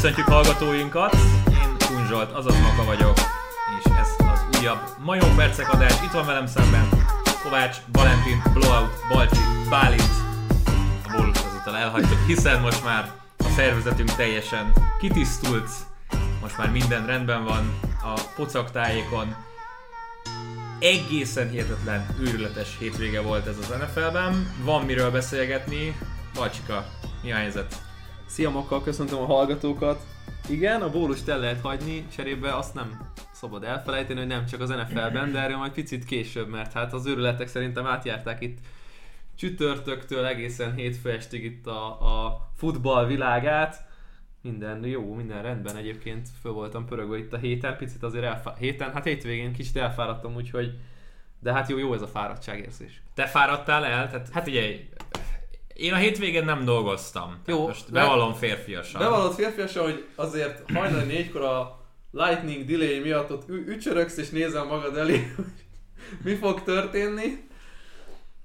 Köszöntjük hallgatóinkat, én Kun Zsolt, azaz Maka vagyok, és ez az újabb Majom Percek adás. Itt van velem szemben Kovács, Valentin, Blowout, Balcsi, Bálint. A bólust azután elhagytuk, hiszen most már a szervezetünk teljesen kitisztult, most már minden rendben van a pocaktájékon. Egészen hihetetlen, őrületes hétvége volt ez az NFL-ben. Van miről beszélgetni. Balcsika, mi a helyzet? Szia Mokkal, köszöntöm a hallgatókat. Igen, a bólust el lehet hagyni, cserébe azt nem szabad elfelejteni, hogy nem csak az NFL-ben, de erről majd picit később, mert hát az őrületek szerintem átjárták itt csütörtöktől egészen hétfő estig itt a, a futball világát. Minden jó, minden rendben egyébként föl voltam pörögve itt a héten, picit azért elfá- héten, hát hétvégén kicsit elfáradtam, úgyhogy de hát jó, jó ez a fáradtságérzés. Te fáradtál el? Tehát, hát figyelj, én a hétvégén nem dolgoztam. Jó, most bevallom férfiasan. Bevallod férfiasan, hogy azért hajnali négykor a lightning delay miatt ott ücsörögsz és nézel magad elé, hogy mi fog történni.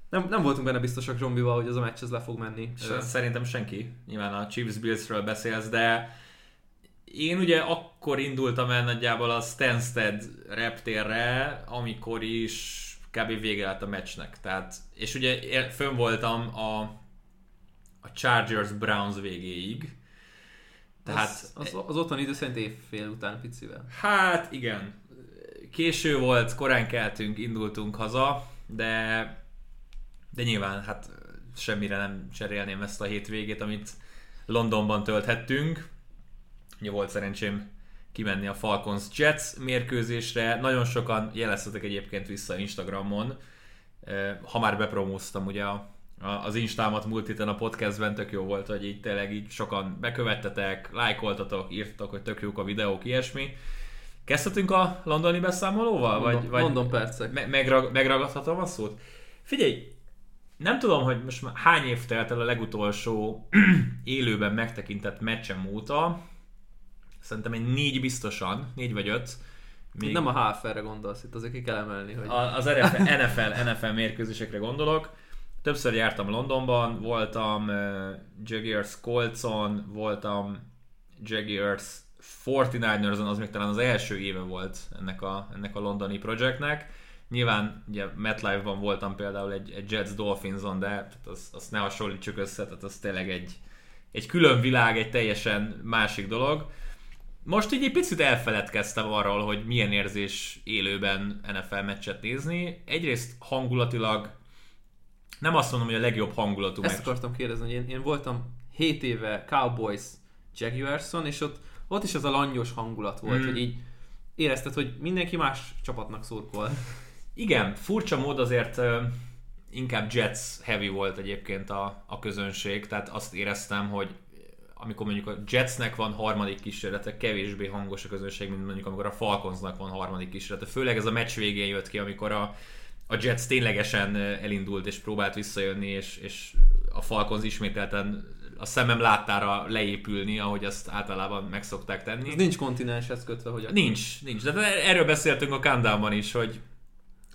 Nem, nem voltunk benne biztosak zombival, hogy ez a meccs ez le fog menni. S- Szerintem senki. Nyilván a Chiefs Billsről beszélsz, de én ugye akkor indultam el nagyjából a Stansted reptérre, amikor is kb. vége lett a meccsnek. Tehát, és ugye fönn voltam a, a Chargers Browns végéig. Tehát, az, az, az otthoni idő szerint évfél után picivel. hát igen, késő volt, korán keltünk, indultunk haza, de de nyilván hát semmire nem cserélném ezt a hétvégét, amit Londonban tölthettünk. Ugye volt szerencsém kimenni a Falcons Jets mérkőzésre. Nagyon sokan jeleztetek egyébként vissza Instagramon. Ha már bepromóztam ugye a, az Instámat múlt héten a podcastben, tök jó volt, hogy így tényleg így sokan bekövettetek, lájkoltatok, írtatok, hogy tök jók a videók, ilyesmi. Kezdhetünk a londoni beszámolóval? London, vagy, London percek. me- megrag, megragadhatom a szót? Figyelj, nem tudom, hogy most már hány év telt el a legutolsó élőben megtekintett meccsem óta. Szerintem egy négy biztosan, négy vagy öt. Még... Nem a HFR-re gondolsz, itt azért ki kell emelni, hogy... Az NFL, NFL, NFL mérkőzésekre gondolok. Többször jártam Londonban, voltam uh, Jaguars Coltson, voltam Jaguars 49ers-on, az még talán az első éve volt ennek a, ennek a londoni projektnek. Nyilván ugye MetLife-ban voltam például egy, egy Jets Dolphins-on, de azt, azt ne hasonlítsuk össze, tehát az tényleg egy, egy külön világ, egy teljesen másik dolog. Most így egy picit elfeledkeztem arról, hogy milyen érzés élőben NFL meccset nézni. Egyrészt hangulatilag nem azt mondom, hogy a legjobb hangulatú Ezt meccs. akartam kérdezni, hogy én, én voltam 7 éve Cowboys Jaguarson, és ott, ott is az a langyos hangulat volt, Mm. hogy így érezted, hogy mindenki más csapatnak szurkol. Igen, furcsa mód azért inkább Jets heavy volt egyébként a, a közönség, tehát azt éreztem, hogy amikor mondjuk a Jetsnek van harmadik kísérlete, kevésbé hangos a közönség, mint mondjuk amikor a Falconsnak van harmadik kísérlete. Főleg ez a meccs végén jött ki, amikor a, a Jets ténylegesen elindult és próbált visszajönni, és, és a Falcons ismételten a szemem láttára leépülni, ahogy azt általában meg szokták tenni. Ez nincs kontinenshez kötve, hogy a... Nincs, nincs. De erről beszéltünk a countdownban is, hogy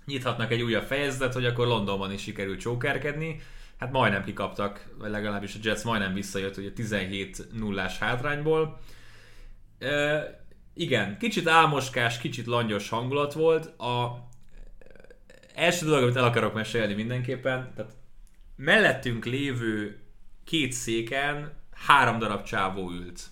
nyithatnak egy újabb fejezetet, hogy akkor Londonban is sikerült csókerkedni. Hát majdnem kikaptak, vagy legalábbis a Jets majdnem visszajött ugye 17 0 hátrányból. E, igen, kicsit álmoskás, kicsit langyos hangulat volt. A első dolog, amit el akarok mesélni mindenképpen, tehát mellettünk lévő két széken három darab csávó ült.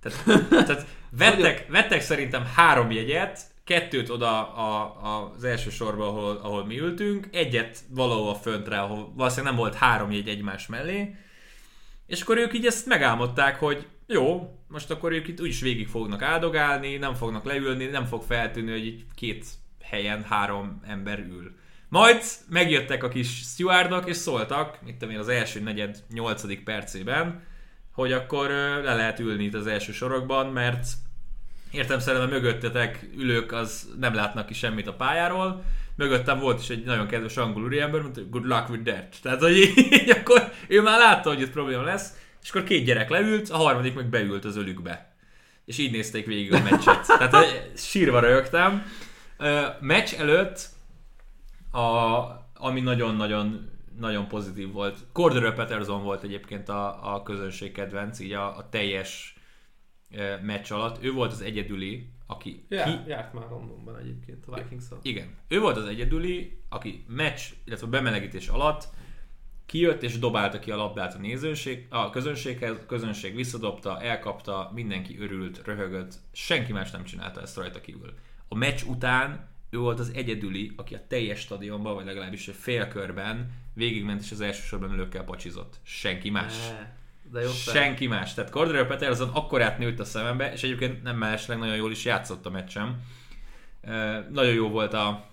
Tehát, tehát vettek, vettek szerintem három jegyet, kettőt oda a, a, az első sorba, ahol, ahol mi ültünk, egyet valahol föntre, ahol valószínűleg nem volt három jegy egymás mellé, és akkor ők így ezt megálmodták, hogy jó, most akkor ők itt úgyis végig fognak áldogálni, nem fognak leülni, nem fog feltűnni, hogy így két helyen három ember ül. Majd megjöttek a kis stewardok, és szóltak, mit tudom én, az első negyed nyolcadik percében, hogy akkor le lehet ülni itt az első sorokban, mert értem szerint a mögöttetek ülők az nem látnak ki semmit a pályáról. Mögöttem volt is egy nagyon kedves angol úriember, mondta, good luck with that. Tehát, hogy így akkor ő már látta, hogy itt probléma lesz, és akkor két gyerek leült, a harmadik meg beült az ölükbe. És így nézték végig a meccset. Tehát hogy sírva rögtem. Ö, Meccs előtt, a, ami nagyon-nagyon nagyon pozitív volt. Cordero Peterson volt egyébként a, a közönség kedvenc, így a, a teljes meccs alatt. Ő volt az egyedüli, aki... Ja, ki... járt már Londonban egyébként a vikings. Igen. Ő volt az egyedüli, aki meccs, illetve bemelegítés alatt kijött és dobálta ki a labdát a nézőség, a közönséghez, a közönség visszadobta, elkapta, mindenki örült, röhögött, senki más nem csinálta ezt rajta kívül. A meccs után ő volt az egyedüli, aki a teljes stadionban, vagy legalábbis egy félkörben végigment és az elsősorban ülőkkel pacsizott. Senki más. De jó Senki más. Tehát Cordero Peterson akkorát nőtt a szemembe, és egyébként nem mellesleg nagyon jól is játszott a meccsem. nagyon jó volt a,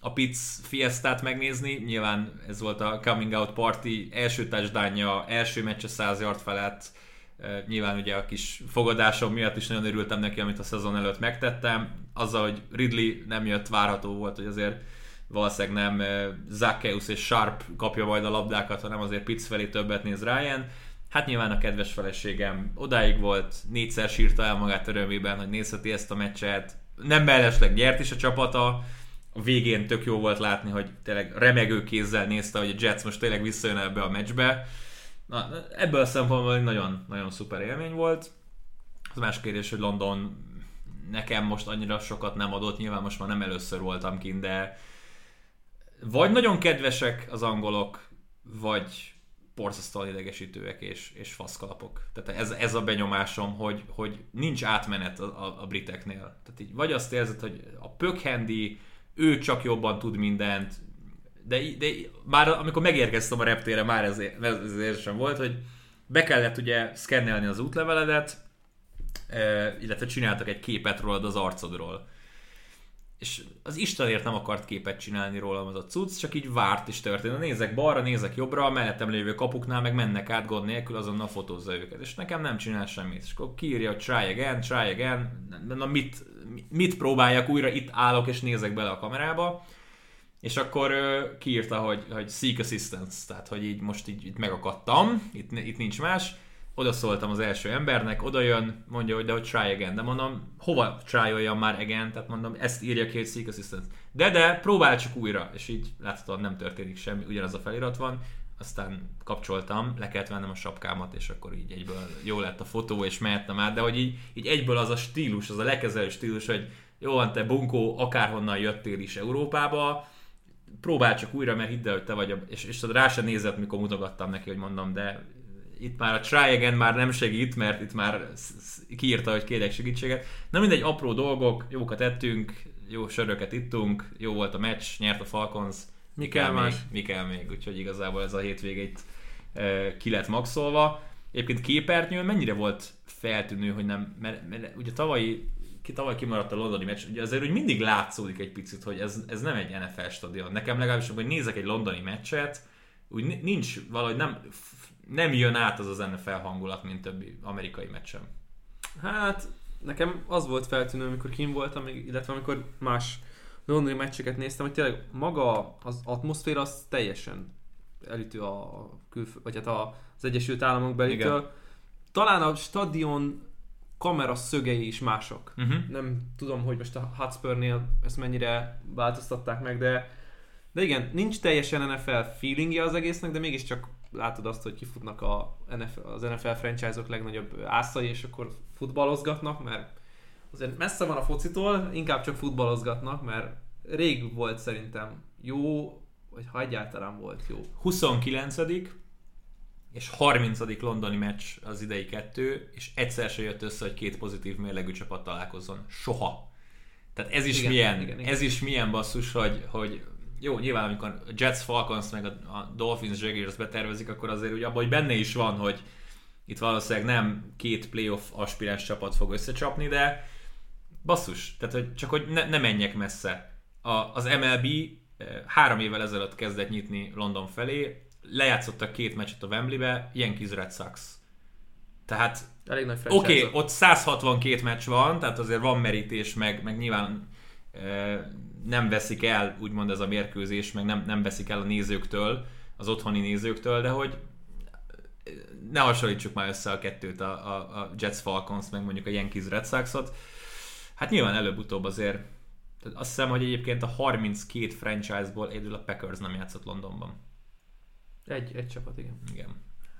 a Pitts fiestát megnézni, nyilván ez volt a coming out party első touchdownja, első meccs a 100 yard felett, nyilván ugye a kis fogadásom miatt is nagyon örültem neki, amit a szezon előtt megtettem, azzal, hogy Ridley nem jött, várható volt, hogy azért valószínűleg nem Zacchaeus és Sharp kapja majd a labdákat, hanem azért Pitts felé többet néz Ryan. Hát nyilván a kedves feleségem odáig volt, négyszer sírta el magát örömében, hogy nézheti ezt a meccset. Nem mellesleg nyert is a csapata, a végén tök jó volt látni, hogy tényleg remegő kézzel nézte, hogy a Jets most tényleg visszajön ebbe a meccsbe. Na, ebből a szempontból egy nagyon, nagyon szuper élmény volt. Az más kérdés, hogy London nekem most annyira sokat nem adott, nyilván most már nem először voltam kint, de vagy nagyon kedvesek az angolok, vagy borzasztóan idegesítőek és, és faszkalapok. Tehát ez, ez a benyomásom, hogy, hogy nincs átmenet a, a, a briteknél. Tehát így vagy azt érzed, hogy a pökhendi, ő csak jobban tud mindent, de, de már amikor megérkeztem a reptére, már ez, ez érzésem volt, hogy be kellett ugye szkennelni az útleveledet, illetve csináltak egy képet rólad az arcodról és az Istenért nem akart képet csinálni rólam az a cucc, csak így várt is történt. Nézek balra, nézek jobbra, a mellettem lévő kapuknál meg mennek át gond nélkül, azonnal fotózza őket. És nekem nem csinál semmit. És akkor kiírja, hogy try again, try again. Na mit, mit próbáljak újra, itt állok és nézek bele a kamerába. És akkor uh, kiírta, hogy, hogy seek assistance, tehát hogy így most így, így megakadtam, itt, itt nincs más. Oda szóltam az első embernek, oda jön, mondja, hogy de hogy try again, de mondom, hova try már again, tehát mondom, ezt írja ki, hogy seek assistance. De, de, próbál csak újra, és így láthatóan nem történik semmi, ugyanaz a felirat van, aztán kapcsoltam, le kellett vennem a sapkámat, és akkor így egyből jó lett a fotó, és mehettem át, de hogy így, így egyből az a stílus, az a lekezelő stílus, hogy jó van, te bunkó, akárhonnan jöttél is Európába, próbál csak újra, mert hidd el, hogy te vagy, a, és, és rá sem nézett, mikor mutogattam neki, hogy mondom, de itt már a try again már nem segít, mert itt már kiírta, hogy kérek segítséget. Na mindegy, apró dolgok, jókat ettünk, jó söröket ittunk, jó volt a meccs, nyert a Falcons. Mi kell, még, mi kell még, úgyhogy igazából ez a hétvége itt e, ki lett maxolva. Egyébként képernyőn mennyire volt feltűnő, hogy nem, mert, mert ugye tavalyi ki tavaly kimaradt a londoni meccs, ugye azért úgy mindig látszódik egy picit, hogy ez, ez nem egy NFL stadion. Nekem legalábbis, hogy nézek egy londoni meccset, úgy nincs valahogy nem nem jön át az az NFL hangulat, mint többi amerikai meccsem. Hát, nekem az volt feltűnő, amikor kim voltam, illetve amikor más londoni meccseket néztem, hogy tényleg maga az atmoszféra az teljesen elütő a külföld, vagy hát az Egyesült Államok belitől. Igen. Talán a stadion kamera szögei is mások. Uh-huh. Nem tudom, hogy most a Hotspurnél ezt mennyire változtatták meg, de de igen, nincs teljesen NFL feelingje az egésznek, de mégiscsak látod azt, hogy kifutnak a NFL, az NFL franchise-ok legnagyobb ászai, és akkor futballozgatnak, mert azért messze van a focitól, inkább csak futballozgatnak, mert rég volt szerintem jó, vagy ha egyáltalán volt jó. 29 és 30. londoni meccs az idei kettő, és egyszer se jött össze, hogy két pozitív mérlegű csapat találkozzon. Soha. Tehát ez is igen, milyen, igen, igen. ez is milyen basszus, hogy, hogy jó, nyilván amikor a Jets, Falcons meg a, Dolphins Jaguars betervezik, akkor azért ugye abban, hogy benne is van, hogy itt valószínűleg nem két playoff aspiráns csapat fog összecsapni, de basszus, tehát hogy csak hogy ne, ne menjek messze. A, az MLB eh, három évvel ezelőtt kezdett nyitni London felé, lejátszottak két meccset a Wembley-be, Yankees Red Sox. Tehát Elég nagy Oké, okay, ott 162 meccs van, tehát azért van merítés, meg, meg nyilván e, nem veszik el, úgymond ez a mérkőzés, meg nem, nem veszik el a nézőktől, az otthoni nézőktől, de hogy ne hasonlítsuk már össze a kettőt, a, a, a Jets Falcons, meg mondjuk a Yankees Red Sox-ot. Hát nyilván előbb-utóbb azért tehát azt hiszem, hogy egyébként a 32 franchise-ból egyedül a Packers nem játszott Londonban. Egy, egy csapat, igen. Igen.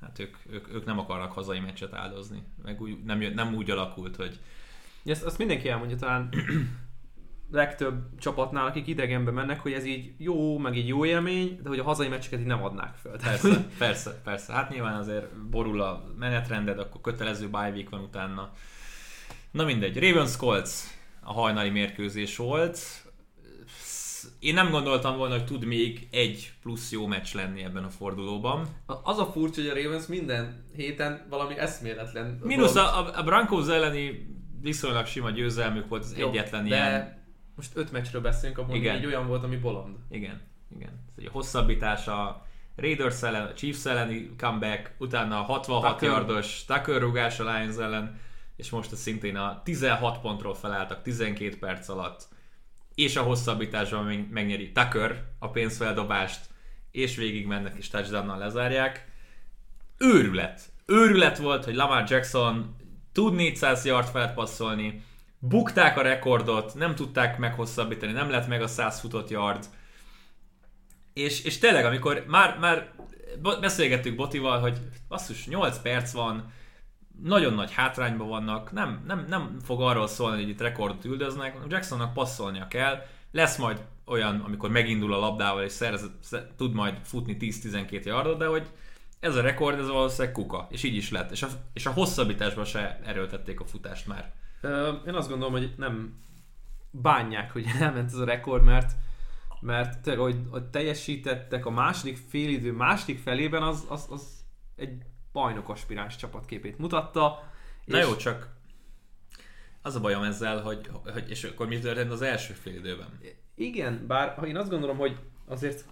hát ők, ők, ők nem akarnak hazai meccset áldozni. Meg úgy, nem, nem úgy alakult, hogy ezt, azt mindenki elmondja talán legtöbb csapatnál, akik idegenbe mennek, hogy ez így jó, meg így jó élmény, de hogy a hazai meccseket így nem adnák föl. Persze, persze, persze. Hát nyilván azért borul a menetrended, akkor kötelező bye week van utána. Na mindegy, Ravens Colts a hajnali mérkőzés volt. Én nem gondoltam volna, hogy tud még egy plusz jó meccs lenni ebben a fordulóban. Az a furcsa, hogy a Ravens minden héten valami eszméletlen. Minusz a, a Broncos elleni viszonylag sima győzelmük volt az Jó, egyetlen de ilyen... most öt meccsről beszélünk, abban igen. egy olyan volt, ami bolond. Igen, igen. Ez egy hosszabbítás a Raiders ellen, a Chiefs elleni comeback, utána a 66 Tucker. yardos Tucker rugás a Lions ellen, és most a szintén a 16 pontról felálltak 12 perc alatt, és a hosszabbításban megnyeri Tucker a pénzfeldobást, és végig mennek és touchdownnal lezárják. Őrület! Őrület volt, hogy Lamar Jackson tud 400 yard felett passzolni, bukták a rekordot, nem tudták meghosszabbítani, nem lett meg a 100 futott yard. És, és tényleg, amikor már, már beszélgettük Botival, hogy basszus, 8 perc van, nagyon nagy hátrányban vannak, nem, nem, nem fog arról szólni, hogy itt rekordot üldöznek, Jacksonnak passzolnia kell, lesz majd olyan, amikor megindul a labdával és szerez, tud majd futni 10-12 yardot, de hogy ez a rekord, ez valószínűleg kuka, és így is lett. És a, és a hosszabbításban se erőltették a futást már. Én azt gondolom, hogy nem bánják, hogy elment ez a rekord, mert mert tényleg, hogy, hogy teljesítettek a második félidő második felében, az, az, az egy bajnok aspiráns csapatképét mutatta. Na és... jó, csak az a bajom ezzel, hogy, hogy és akkor mi történt az első félidőben? Igen, bár én azt gondolom, hogy azért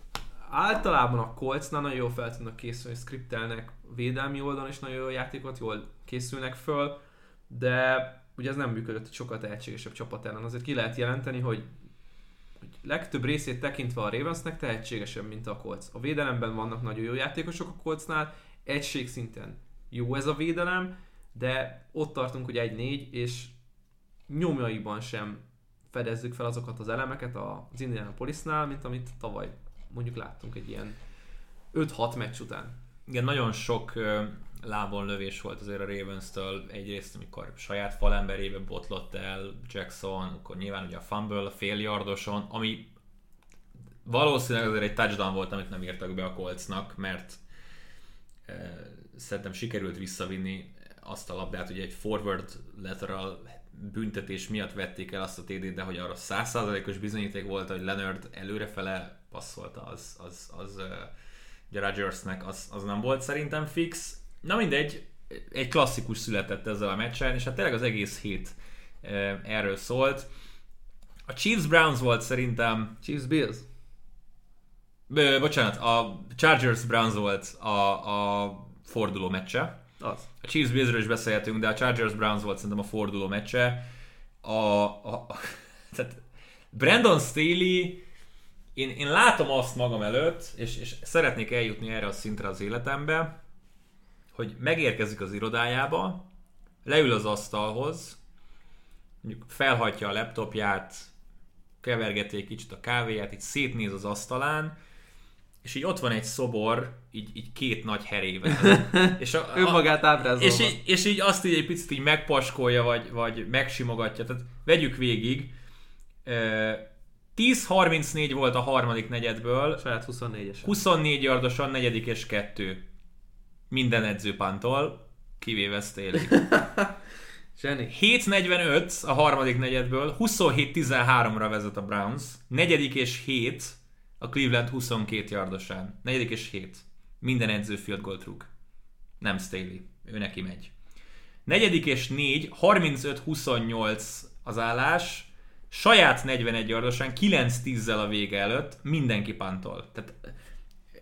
általában a Coltsnál nagyon jól fel tudnak készülni, skriptelnek védelmi oldalon is nagyon jó játékot, jól készülnek föl, de ugye ez nem működött egy sokkal tehetségesebb csapat ellen. Azért ki lehet jelenteni, hogy, hogy legtöbb részét tekintve a Ravensnek tehetségesebb, mint a Colts. A védelemben vannak nagyon jó játékosok a Coltsnál, egység szinten jó ez a védelem, de ott tartunk, hogy egy-négy, és nyomjaiban sem fedezzük fel azokat az elemeket az Indianapolisnál, mint amit tavaly mondjuk láttunk egy ilyen 5-6 meccs után. Igen, nagyon sok uh, lábon lövés volt azért a Ravens-től. Egyrészt, amikor saját falemberébe botlott el Jackson, akkor nyilván ugye a fumble a fél yardoson, ami valószínűleg azért egy touchdown volt, amit nem írtak be a Coltsnak, mert szerintem sikerült visszavinni azt a labdát, hogy egy forward lateral büntetés miatt vették el azt a TD-t, de hogy arra százszázalékos bizonyíték volt, hogy Leonard előrefele passzolta, az, az, az ugye Rodgersnek az, az nem volt szerintem fix. Na mindegy, egy klasszikus született ezzel a meccsen, és hát tényleg az egész hét erről szólt. A Chiefs Browns volt szerintem... Chiefs Bills? Ö, bocsánat, a Chargers Browns volt a, a forduló meccse. Az. A Chiefs Billsről is beszélhetünk, de a Chargers Browns volt szerintem a forduló meccse. A, a, a tehát Brandon Staley én, én látom azt magam előtt, és, és szeretnék eljutni erre a szintre az életembe, hogy megérkezik az irodájába, leül az asztalhoz, mondjuk felhajtja a laptopját, kevergeti egy kicsit a kávéját, így szétnéz az asztalán, és így ott van egy szobor, így, így két nagy herével. és a, a, Önmagát ábrázolva. És így, és így azt így egy picit így megpaskolja, vagy, vagy megsimogatja. Tehát vegyük végig. 10-34 volt a harmadik negyedből. Saját 24-es. 24 yardosan, negyedik és kettő. Minden edzőpántól, kivéve Staley. Zseni. 7-45 a harmadik negyedből, 27-13-ra vezet a Browns. Negyedik és 7 a Cleveland 22 yardosán. Negyedik és 7. Minden edző field goal rúg. Nem Staley. Ő neki megy. Negyedik és 4, 35-28 az állás saját 41 yardosán 9-10-zel a vége előtt mindenki pantol. Tehát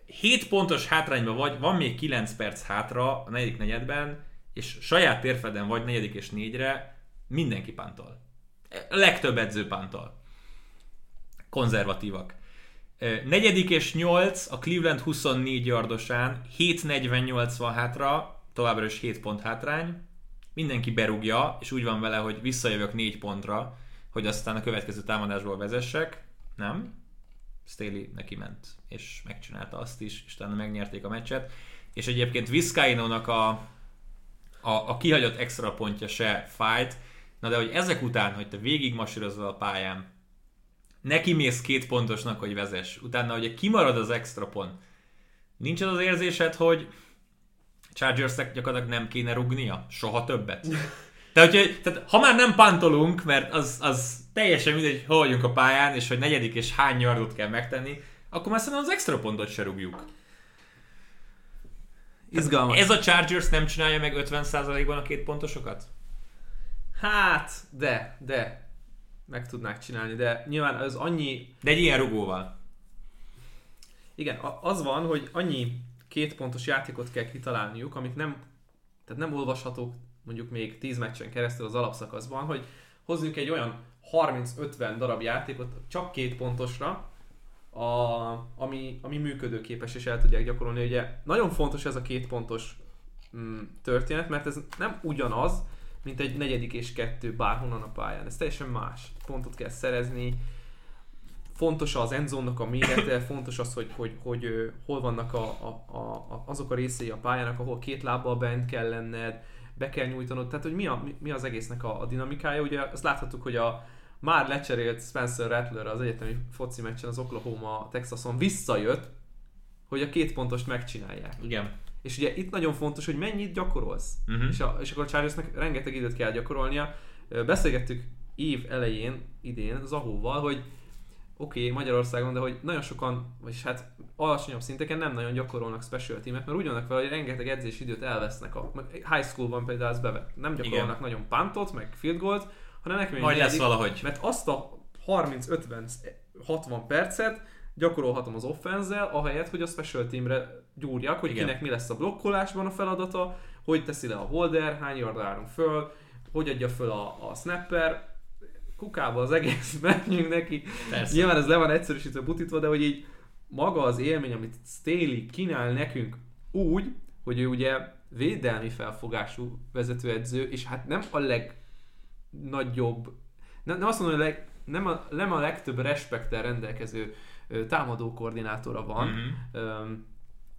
7 pontos hátrányban vagy, van még 9 perc hátra a negyedik negyedben, és saját térfeden vagy negyedik és négyre mindenki pantol. A legtöbb edző pantol. Konzervatívak. Negyedik és 8, a Cleveland 24 yardosán, 7.48 van hátra, továbbra is 7 pont hátrány. Mindenki berúgja, és úgy van vele, hogy visszajövök 4 pontra, hogy aztán a következő támadásból vezessek. Nem. Staley neki ment, és megcsinálta azt is, és utána megnyerték a meccset. és egyébként Vizcaino-nak a, a, a kihagyott extra pontja se fájt, na de hogy ezek után, hogy te végig a pályán, neki mész két pontosnak, hogy vezess, utána, hogy kimarad az extra pont, nincs az az érzésed, hogy Chargersnek gyakorlatilag nem kéne rugnia? Soha többet? Tehát, hogy, tehát ha már nem pantolunk, mert az, az teljesen mindegy, hol vagyunk a pályán, és hogy negyedik és hány yardot kell megtenni, akkor már szerintem az extra pontot se rúgjuk. Izgalmas. Ez a Chargers nem csinálja meg 50%-ban a két pontosokat? Hát, de, de. Meg tudnák csinálni, de nyilván az annyi... De egy ilyen rugóval. Igen, az van, hogy annyi két pontos játékot kell kitalálniuk, amit nem, tehát nem olvashatók mondjuk még 10 meccsen keresztül az alapszakaszban, hogy hozzunk egy olyan 30-50 darab játékot csak két pontosra, a, ami, ami működőképes és el tudják gyakorolni. Ugye nagyon fontos ez a két pontos mm, történet, mert ez nem ugyanaz, mint egy negyedik és kettő bárhonnan a pályán. Ez teljesen más. Pontot kell szerezni, fontos az endzónnak a mérete, fontos az, hogy, hogy, hogy, hogy hol vannak a, a, a, azok a részei a pályának, ahol két lábbal bent kell lenned, be kell nyújtanod, tehát hogy mi, a, mi az egésznek a, a dinamikája. Ugye azt láthattuk, hogy a már lecserélt Spencer Rattler az egyetemi foci meccsen az Oklahoma Texason visszajött, hogy a két pontost megcsinálják. Igen. És ugye itt nagyon fontos, hogy mennyit gyakorolsz. Uh-huh. És, a, és akkor a Chargersnek rengeteg időt kell gyakorolnia. Beszélgettük év elején, idén, Zahóval, hogy oké, okay, Magyarországon, de hogy nagyon sokan, vagyis hát alacsonyabb szinteken nem nagyon gyakorolnak special teamet, mert úgy vannak vele, hogy rengeteg edzés időt elvesznek. A high schoolban például ez bevet. Nem gyakorolnak Igen. nagyon pantot, meg field goalt, hanem nekünk Majd lesz valahogy. Mert azt a 30-50-60 percet gyakorolhatom az offenzel, ahelyett, hogy a special teamre gyúrjak, hogy Igen. kinek mi lesz a blokkolásban a feladata, hogy teszi le a holder, hány yardra állunk föl, hogy adja föl a, a snapper, kukába az egész, menjünk neki. Persze. Nyilván ez le van egyszerűsítve butítva, de hogy így maga az élmény, amit Staley kínál nekünk úgy, hogy ő ugye védelmi felfogású vezetőedző, és hát nem a legnagyobb, nem, nem azt mondom, hogy leg, nem, a, nem a legtöbb respektel rendelkező támadó koordinátora van, mm-hmm.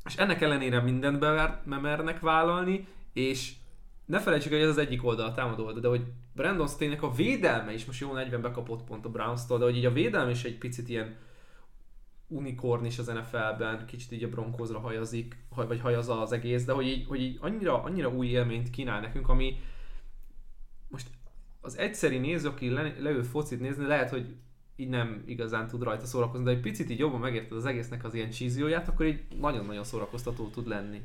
És ennek ellenére mindent bemernek vállalni, és ne felejtsük, hogy ez az egyik oldal, a támadó oldal, de hogy Brandon Staley-nek a védelme is, most jó 40 bekapott pont a Browns-tól, de hogy így a védelme is egy picit ilyen unikorn is az NFL-ben, kicsit így a Broncosra hajazik, vagy hajazza az egész, de hogy így, hogy így annyira, annyira új élményt kínál nekünk, ami most az egyszeri néző, aki le, leül focit nézni, lehet, hogy így nem igazán tud rajta szórakozni, de egy picit így jobban megérted az egésznek az ilyen csízióját, akkor így nagyon-nagyon szórakoztató tud lenni.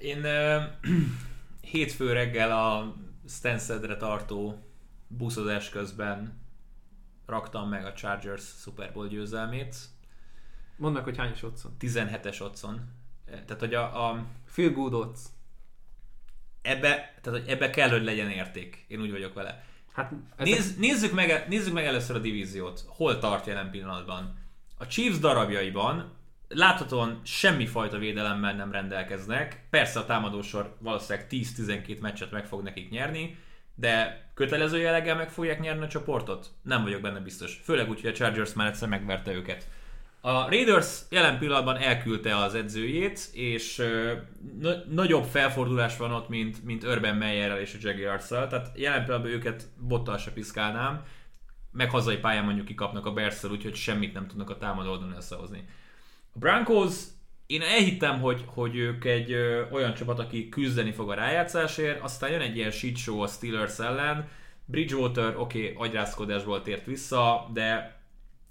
Én uh, hétfő reggel a Stansedre tartó buszozás közben raktam meg a Chargers Super Bowl győzelmét. Mondd meg, hogy hányos otthon? 17-es otthon. Tehát, hogy a... a Feel good odds. Ebbe, tehát, hogy ebbe kell, hogy legyen érték. Én úgy vagyok vele. Hát ezek... Nézz, nézzük, meg, nézzük meg először a divíziót. Hol tart jelen pillanatban? A Chiefs darabjaiban láthatóan semmifajta védelemmel nem rendelkeznek. Persze a támadósor valószínűleg 10-12 meccset meg fog nekik nyerni, de kötelező jelleggel meg fogják nyerni a csoportot? Nem vagyok benne biztos. Főleg úgy, hogy a Chargers már egyszer megverte őket. A Raiders jelen pillanatban elküldte az edzőjét, és n- nagyobb felfordulás van ott, mint, mint Urban Meyerrel és a jaguars tehát jelen pillanatban őket bottal se piszkálnám, meg hazai pályán mondjuk kikapnak a bears úgyhogy semmit nem tudnak a támadó oldalon összehozni. A Broncos, én elhittem, hogy, hogy ők egy ö, olyan csapat, aki küzdeni fog a rájátszásért, aztán jön egy ilyen shit show a Steelers ellen, Bridgewater, oké, okay, agyrázkodásból tért vissza, de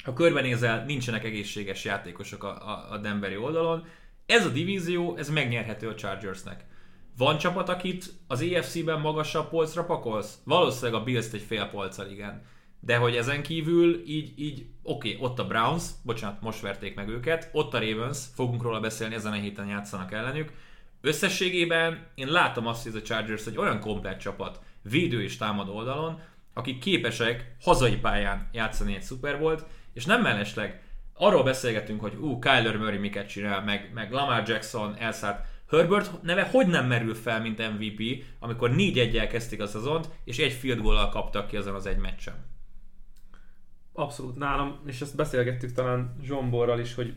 ha körbenézel, nincsenek egészséges játékosok a, a, a Denveri oldalon. Ez a divízió, ez megnyerhető a Chargersnek. Van csapat, akit az EFC-ben magasabb polcra pakolsz? Valószínűleg a Bills egy fél polccal, igen. De hogy ezen kívül így, így oké, okay, ott a Browns, bocsánat, most verték meg őket, ott a Ravens, fogunk róla beszélni, ezen a héten játszanak ellenük. Összességében én látom azt, hogy ez a Chargers egy olyan komplet csapat, védő és támadó oldalon, akik képesek hazai pályán játszani egy Super Bowl-t, és nem mellesleg arról beszélgetünk, hogy ú, Kyler Murray miket csinál, meg, meg Lamar Jackson elszállt. Herbert neve hogy nem merül fel, mint MVP, amikor 4 1 kezdték a szezont, és egy field goal kaptak ki azon az egy meccsen. Abszolút nálam, és ezt beszélgettük talán Zsomborral is, hogy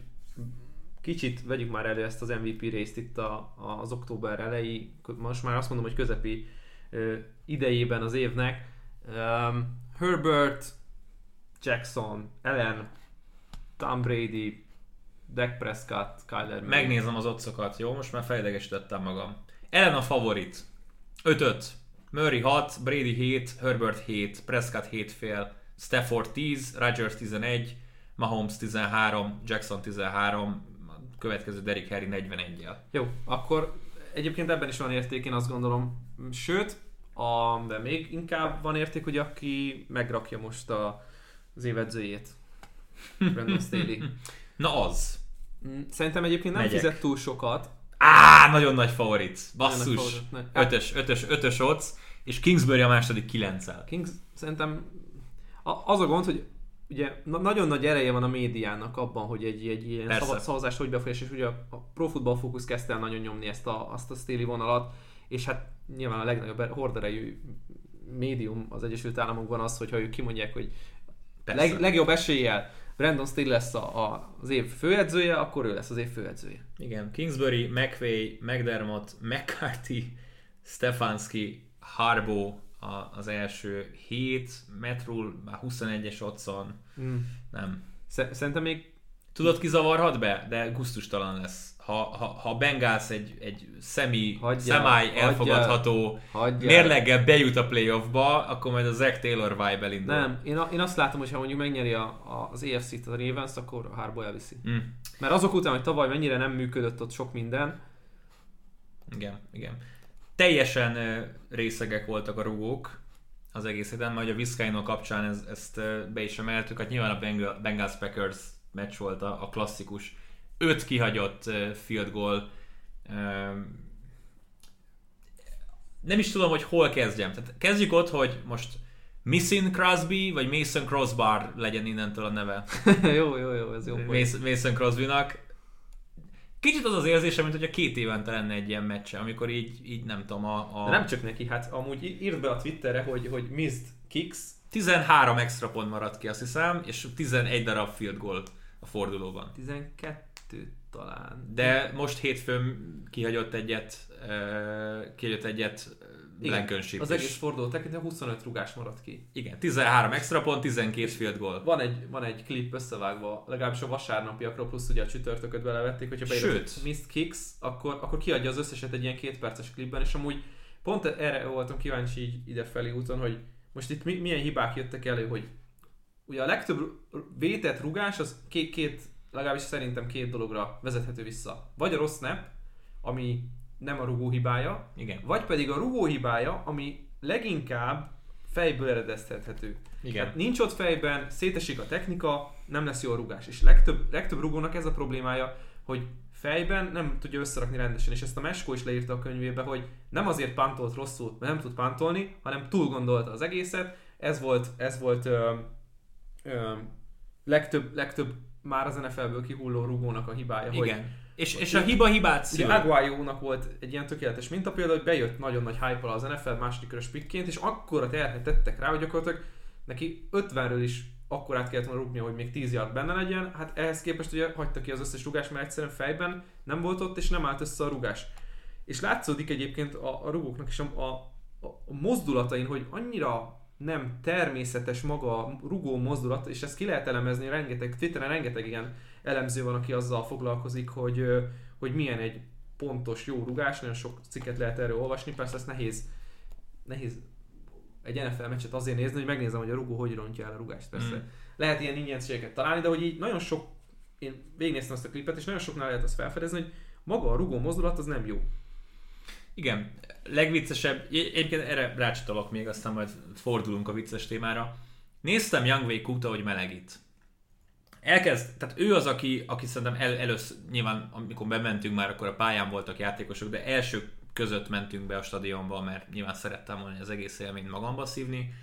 kicsit vegyük már elő ezt az MVP részt itt a, az október elejé, most már azt mondom, hogy közepi ö, idejében az évnek. Um, Herbert, Jackson, Ellen, Tom Brady, Dak Prescott, Kyler Murray. Megnézem az otcokat, jó? Most már fejlegesítettem magam. Ellen a favorit. 5-5. Murray 6, Brady 7, Herbert 7, Prescott 7 fél, Stafford 10, Rodgers 11, Mahomes 13, Jackson 13, következő Derrick Henry 41-jel. Jó, akkor egyébként ebben is van érték, én azt gondolom. Sőt, a, de még inkább van érték, hogy aki megrakja most a, az évedzőjét. Brandon Staley. Na az. Mm, Szerintem egyébként nem Megyek. fizet túl sokat. Á, nagyon nagy favorit. Nagyon nagy Basszus. favorit. Hát- Ötös, ötös, ötös odds, és Kingsbury a második 9 Kings szerintem az a gond, hogy ugye na- nagyon nagy ereje van a médiának abban, hogy egy, egy ilyen Persze. szava- szavazást hogy befolyás, és ugye a Pro Football Focus kezdte el nagyon nyomni ezt a, azt a Staley vonalat, és hát nyilván a legnagyobb horderejű médium az Egyesült Államokban az, hogyha ők kimondják, hogy Persze. leg, legjobb eséllyel Brandon Staley lesz a, a, az év főedzője, akkor ő lesz az év főedzője. Igen, Kingsbury, McVay, McDermott, McCarthy, Stefanski, Harbo a, az első hét, Metrul már 21-es otthon, Mm. nem. Sze- Szerintem még Tudod, ki zavarhat be? De gusztustalan lesz. Ha, ha, ha Bengals egy, egy szemi, Hagyjál, szemály hagyjál. elfogadható hagyjál. mérleggel bejut a playoffba, akkor majd a Zach Taylor vibe elindul. Nem, én, a, én azt látom, hogy ha mondjuk megnyeri a, a, az EFC-t a Ravens, akkor a Harbo elviszi. Mm. Mert azok után, hogy tavaly mennyire nem működött ott sok minden, Igen, igen. Teljesen részegek voltak a rugók az egész héten, majd a Vizcaino kapcsán ez, ezt be is emeltük. Hát nyilván a Bengal, Bengals Packers meccs volt a, a klasszikus. Öt kihagyott field goal. Nem is tudom, hogy hol kezdjem. Tehát kezdjük ott, hogy most Missing Crosby, vagy Mason Crossbar legyen innentől a neve. jó, jó, jó, ez jó. Mason, Mason Crosbynak. Kicsit az az érzése, mint hogy a két évente lenne egy ilyen meccse, amikor így, így nem tudom, a, a De nem csak neki, hát amúgy írd be a Twitterre, hogy, hogy missed kicks, 13 extra pont maradt ki, azt hiszem, és 11 darab field goal a fordulóban. 12 talán. De most hétfőn kihagyott egyet, uh, kihagyott egyet Blankenship Az is. egész forduló tekintve 25 rugás maradt ki. Igen, 13 extra pont, 12 field goal. Van egy, van egy klip összevágva, legalábbis a vasárnapiakról, plusz ugye a csütörtököt belevették, hogyha beírod, missed kicks, akkor, akkor kiadja az összeset egy ilyen két perces klipben, és amúgy pont erre voltam kíváncsi így idefelé úton, hogy most itt mi, milyen hibák jöttek elő, hogy ugye a legtöbb vétett rugás az két, két, legalábbis szerintem két dologra vezethető vissza. Vagy a rossz snap, ami nem a rugó hibája, Igen. vagy pedig a rugó hibája, ami leginkább fejből eredeztethető. Igen. Tehát nincs ott fejben, szétesik a technika, nem lesz jó a rugás. És legtöbb, legtöbb rugónak ez a problémája, hogy fejben nem tudja összerakni rendesen, és ezt a Mesko is leírta a könyvébe, hogy nem azért pantolt rosszul, mert nem tud pantolni, hanem túl gondolta az egészet. Ez volt, ez volt ö, ö, legtöbb, legtöbb már az NFL-ből kihulló rugónak a hibája. Hogy Igen. És, és a hiba hibát Ugye szül. Aguayo-nak volt egy ilyen tökéletes minta például, hogy bejött nagyon nagy hype az NFL második körös pickként, és akkora terhet tettek rá, hogy gyakorlatilag neki 50-ről is akkorát kellett volna rúgnia, hogy még 10 yard benne legyen. Hát ehhez képest ugye hagyta ki az összes rugás, mert egyszerűen fejben nem volt ott, és nem állt össze a rugás. És látszódik egyébként a, a rugóknak is a, a, a mozdulatain, hogy annyira nem természetes maga a rugó mozdulat, és ezt ki lehet elemezni, rengeteg, Twitteren rengeteg ilyen elemző van, aki azzal foglalkozik, hogy, hogy milyen egy pontos, jó rugás, nagyon sok cikket lehet erről olvasni, persze ezt nehéz, nehéz egy NFL meccset azért nézni, hogy megnézem, hogy a rugó hogy rontja el a rugást, persze. Mm. Lehet ilyen ingyenségeket találni, de hogy így nagyon sok, én végignéztem azt a klipet, és nagyon soknál lehet azt felfedezni, hogy maga a rugó mozdulat az nem jó. Igen, legviccesebb, egyébként erre rácsatolok még, aztán majd fordulunk a vicces témára. Néztem Young Wei Kuta, hogy melegít. Elkezd, tehát ő az, aki, aki szerintem el, először, nyilván amikor bementünk már, akkor a pályán voltak játékosok, de első között mentünk be a stadionba, mert nyilván szerettem volna az egész élményt magamba szívni.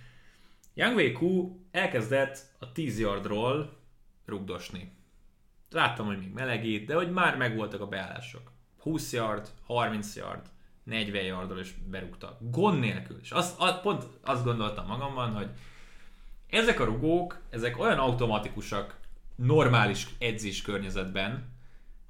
Young Wei Ku elkezdett a 10 yardról rugdosni. Láttam, hogy még melegít, de hogy már megvoltak a beállások. 20 yard, 30 yard, 40 yardról is berúgtak. Gond nélkül. És azt, azt, pont azt gondoltam magamban, hogy ezek a rugók, ezek olyan automatikusak normális edzés környezetben,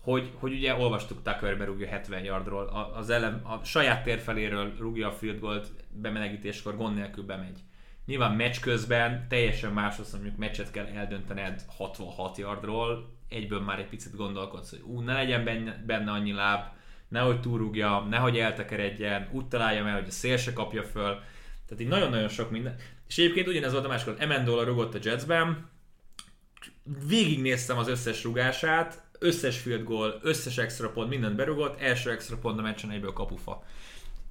hogy, hogy ugye olvastuk Tucker berúgja 70 yardról, a, az elem, a saját tér feléről rúgja a field goalt, bemelegítéskor gond nélkül bemegy. Nyilván meccs közben teljesen más az, mondjuk meccset kell eldöntened 66 yardról, egyből már egy picit gondolkodsz, hogy ú, ne legyen benne, benne annyi láb, nehogy túrúgja, nehogy eltekeredjen, úgy találja meg, hogy a szél se kapja föl. Tehát így nagyon-nagyon sok minden. És egyébként ugyanez volt a másikon, Emendola rugott a Jetsben, végignéztem az összes rugását, összes field goal, összes extra pont, mindent berugott, első extra pont a meccsen egyből kapufa.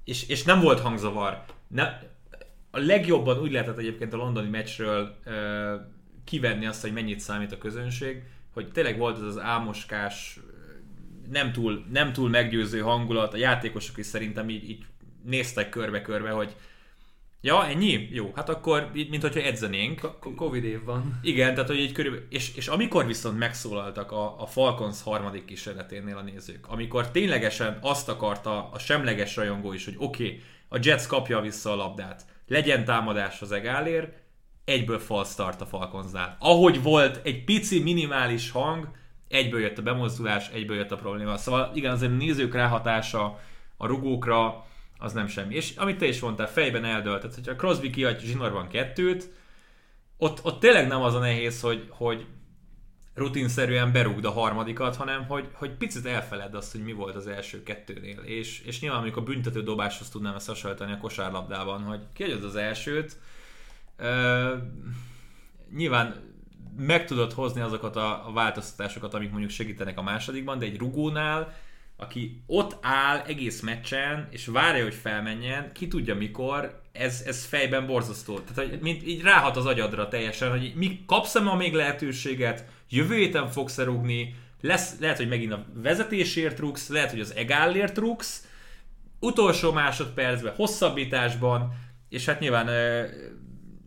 És, és nem volt hangzavar. Ne, a legjobban úgy lehetett egyébként a londoni meccsről ö, kivenni azt, hogy mennyit számít a közönség, hogy tényleg volt ez az álmoskás, nem túl, nem túl meggyőző hangulat, a játékosok is szerintem így, így néztek körbe-körbe, hogy Ja, ennyi? Jó, hát akkor, mint hogyha edzenénk. Covid év van. Igen, tehát hogy így körülbelül, és, és amikor viszont megszólaltak a, a Falcons harmadik kísérleténél a nézők, amikor ténylegesen azt akarta a semleges rajongó is, hogy oké, okay, a Jets kapja vissza a labdát, legyen támadás az egálér, egyből false start a Falconsnál. Ahogy volt egy pici, minimális hang, egyből jött a bemozdulás, egyből jött a probléma. Szóval igen, azért a nézők ráhatása a rugókra, az nem semmi. És amit te is mondtál, fejben eldölt. Tehát, hogyha Crosby kiadja zsinórban kettőt, ott, ott tényleg nem az a nehéz, hogy, hogy rutinszerűen berúgd a harmadikat, hanem hogy, hogy picit elfeled azt, hogy mi volt az első kettőnél. És, és nyilván, amikor büntető dobáshoz tudnám ezt hasonlítani a kosárlabdában, hogy kiadod az elsőt, uh, nyilván meg tudod hozni azokat a, változtatásokat, amik mondjuk segítenek a másodikban, de egy rugónál aki ott áll egész meccsen, és várja, hogy felmenjen, ki tudja mikor, ez, ez fejben borzasztó. Tehát, hogy mint így ráhat az agyadra teljesen, hogy mi kapsz-e ma még lehetőséget, jövő héten fogsz-e rúgni, lesz, lehet, hogy megint a vezetésért rúgsz, lehet, hogy az egálért rúgsz, utolsó másodpercben, hosszabbításban, és hát nyilván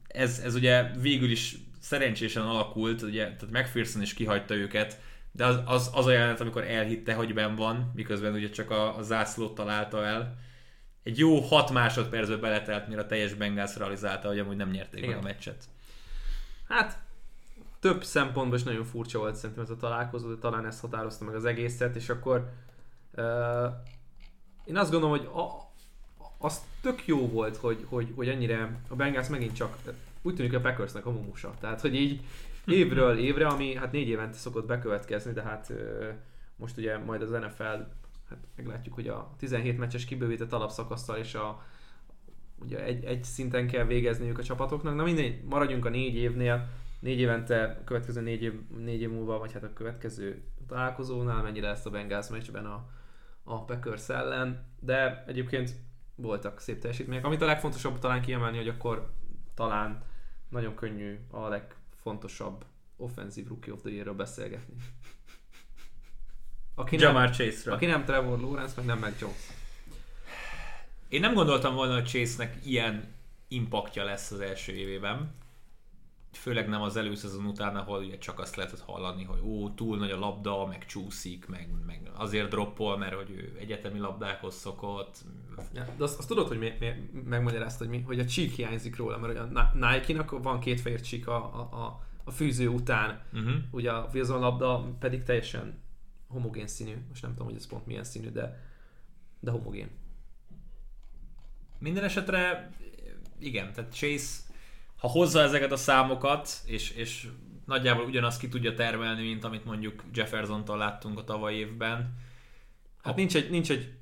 ez, ez ugye végül is szerencsésen alakult, ugye, tehát McPherson is kihagyta őket, de az, az, az a jelenet, amikor elhitte, hogy ben van, miközben ugye csak a, a zászlót találta el. Egy jó 6 másodpercbe beletelt, mire a teljes Bengals realizálta, hogy amúgy nem nyerték meg a meccset. Hát, több szempontból is nagyon furcsa volt szerintem ez a találkozó, de talán ez határozta meg az egészet, és akkor uh, én azt gondolom, hogy a, az tök jó volt, hogy, hogy, hogy ennyire a Bengals megint csak úgy tűnik a Packersnek a mumusa. Tehát, hogy így évről évre, ami hát négy évente szokott bekövetkezni, de hát most ugye majd az NFL, hát meglátjuk, hogy a 17 meccses kibővített alapszakasztal és a ugye egy, egy szinten kell végezniük a csapatoknak. Na mindegy, maradjunk a négy évnél, négy évente, következő négy év, négy év múlva, vagy hát a következő találkozónál, mennyire lesz a Bengals meccsben a, a Packers ellen, de egyébként voltak szép teljesítmények. Amit a legfontosabb talán kiemelni, hogy akkor talán nagyon könnyű a leg fontosabb offenzív rookie of the year beszélgetni. Aki Jamar chase Aki nem Trevor Lawrence, meg nem meg Jones. Én nem gondoltam volna, hogy Chase-nek ilyen impaktja lesz az első évében. Főleg nem az előszezon után, ahol ugye csak azt lehetett hallani, hogy ó, túl nagy a labda, meg csúszik, meg, meg azért droppol, mert hogy ő egyetemi labdákhoz szokott. Ja, de azt, azt tudod, hogy mi, mi, megmagyarázta, hogy, mi, hogy a csík hiányzik róla, mert a Nike-nak van két fehér csík a, a, a fűző után, uh-huh. ugye a Wilson labda pedig teljesen homogén színű, most nem tudom, hogy ez pont milyen színű, de, de homogén. Minden esetre igen, tehát Chase ha hozza ezeket a számokat, és, és nagyjából ugyanazt ki tudja termelni, mint amit mondjuk Jefferson-tól láttunk a tavaly évben. Hát nincs egy, nincs egy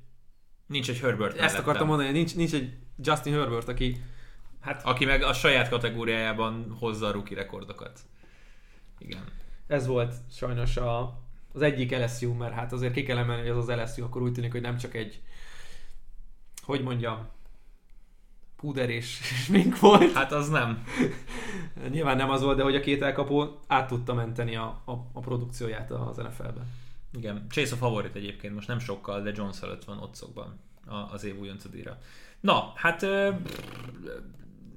Nincs egy Herbert Ezt mellettem. akartam mondani, nincs, nincs egy Justin Herbert, aki Hát, aki meg a saját kategóriájában hozza a rookie rekordokat. Igen. Ez volt sajnos a, az egyik LSU, mert hát azért ki kell emelni, hogy az az LSU akkor úgy tűnik, hogy nem csak egy hogy mondjam, puder és mink volt. Hát az nem. Nyilván nem az volt, de hogy a két elkapó át tudta menteni a, a, a produkcióját az NFL-ben. Igen, Chase a favorit egyébként, most nem sokkal, de Jones előtt van otcokban az év újonc Na, hát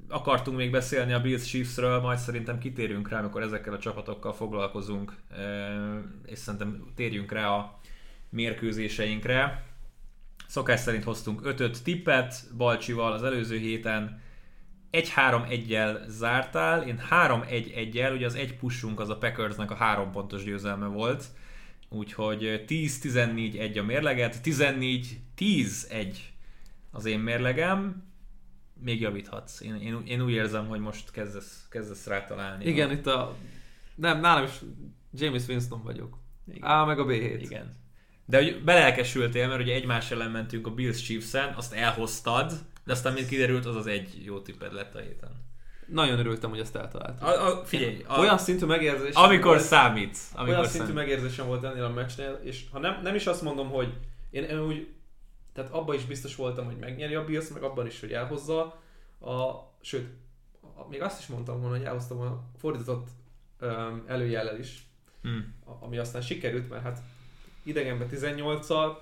akartunk még beszélni a Bills Chiefsről, majd szerintem kitérünk rá, amikor ezekkel a csapatokkal foglalkozunk, és szerintem térjünk rá a mérkőzéseinkre. Szokás szerint hoztunk 5 tippet Balcsival az előző héten, 1-3-1-jel zártál, én 3-1-1-jel, ugye az egy pushunk az a Packersnek a három pontos győzelme volt, úgyhogy 10-14-1 a mérleget, 14-10-1 az én mérlegem, még javíthatsz. Én, én, én úgy érzem, hogy most kezdesz, kezdesz rátalálni. Igen, itt a... Nem, nálam is James Winston vagyok. Igen. A meg a B7. Igen. De hogy belelkesültél, mert ugye egymás ellen mentünk a Bills Chiefs-en, azt elhoztad, de aztán mint kiderült, az az egy jó tipped lett a héten. Nagyon örültem, hogy ezt eltaláltam. A, a, figyelj, a, olyan szintű megérzés. Amikor volt, számít. Amikor olyan szintű számít. megérzésem volt ennél a meccsnél, és ha nem, nem is azt mondom, hogy én, én úgy, tehát abban is biztos voltam, hogy megnyeri a Bills, meg abban is, hogy elhozza. A, sőt, a, még azt is mondtam volna, hogy elhoztam a fordított um, előjellel is, hmm. ami aztán sikerült, mert hát idegenbe 18-al,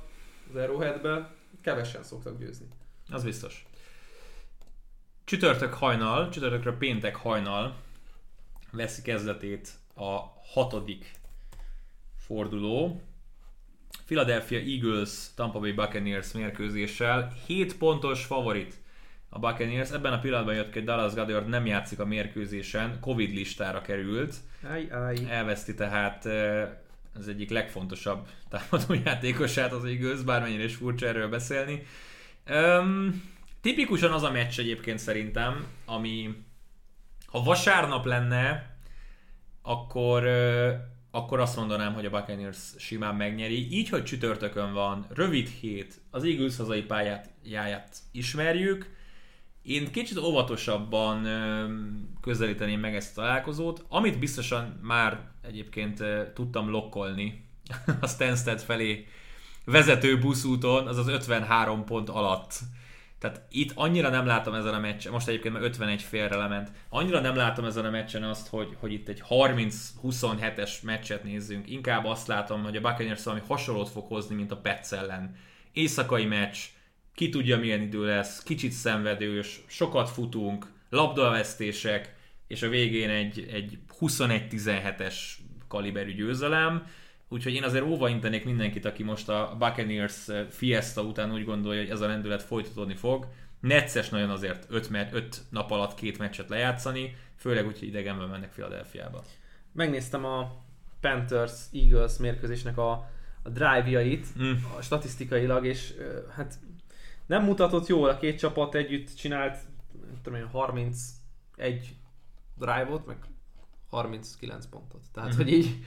az Arrowheadbe kevesen szoktak győzni. Az biztos. Csütörtök hajnal, csütörtökről péntek hajnal veszi kezdetét a hatodik forduló. Philadelphia Eagles Tampa Bay Buccaneers mérkőzéssel 7 pontos favorit a Buccaneers. Ebben a pillanatban jött ki, hogy Dallas Goddard nem játszik a mérkőzésen, Covid listára került. Aj, aj. Elveszti tehát eh, az egyik legfontosabb támadójátékosát az Eagles, bármennyire is furcsa erről beszélni. Um, tipikusan az a meccs egyébként szerintem, ami ha vasárnap lenne, akkor, akkor azt mondanám, hogy a Buccaneers simán megnyeri. Így, hogy csütörtökön van, rövid hét, az Eagles hazai pályáját ismerjük, én kicsit óvatosabban közelíteném meg ezt a találkozót, amit biztosan már egyébként tudtam lokkolni a Stansted felé vezető buszúton, az az 53 pont alatt. Tehát itt annyira nem látom ezen a meccsen, most egyébként már 51 félre lement, annyira nem látom ezen a meccsen azt, hogy, hogy itt egy 30-27-es meccset nézzünk. Inkább azt látom, hogy a Buccaneers valami hasonlót fog hozni, mint a Pets ellen. Éjszakai meccs, ki tudja milyen idő lesz, kicsit szenvedős, sokat futunk, labdavesztések, és a végén egy, egy 21-17-es kaliberű győzelem. Úgyhogy én azért óva intenék mindenkit, aki most a Buccaneers Fiesta után úgy gondolja, hogy ez a lendület folytatódni fog. Necces nagyon azért 5 öt nap alatt két meccset lejátszani, főleg úgy, hogy idegenben mennek Philadelphiába. Megnéztem a Panthers-Eagles mérkőzésnek a, a drive-jait, mm. a statisztikailag, és hát nem mutatott jól, a két csapat együtt csinált tudom én, 31 drive-ot, meg 39 pontot. Tehát, mm-hmm. hogy így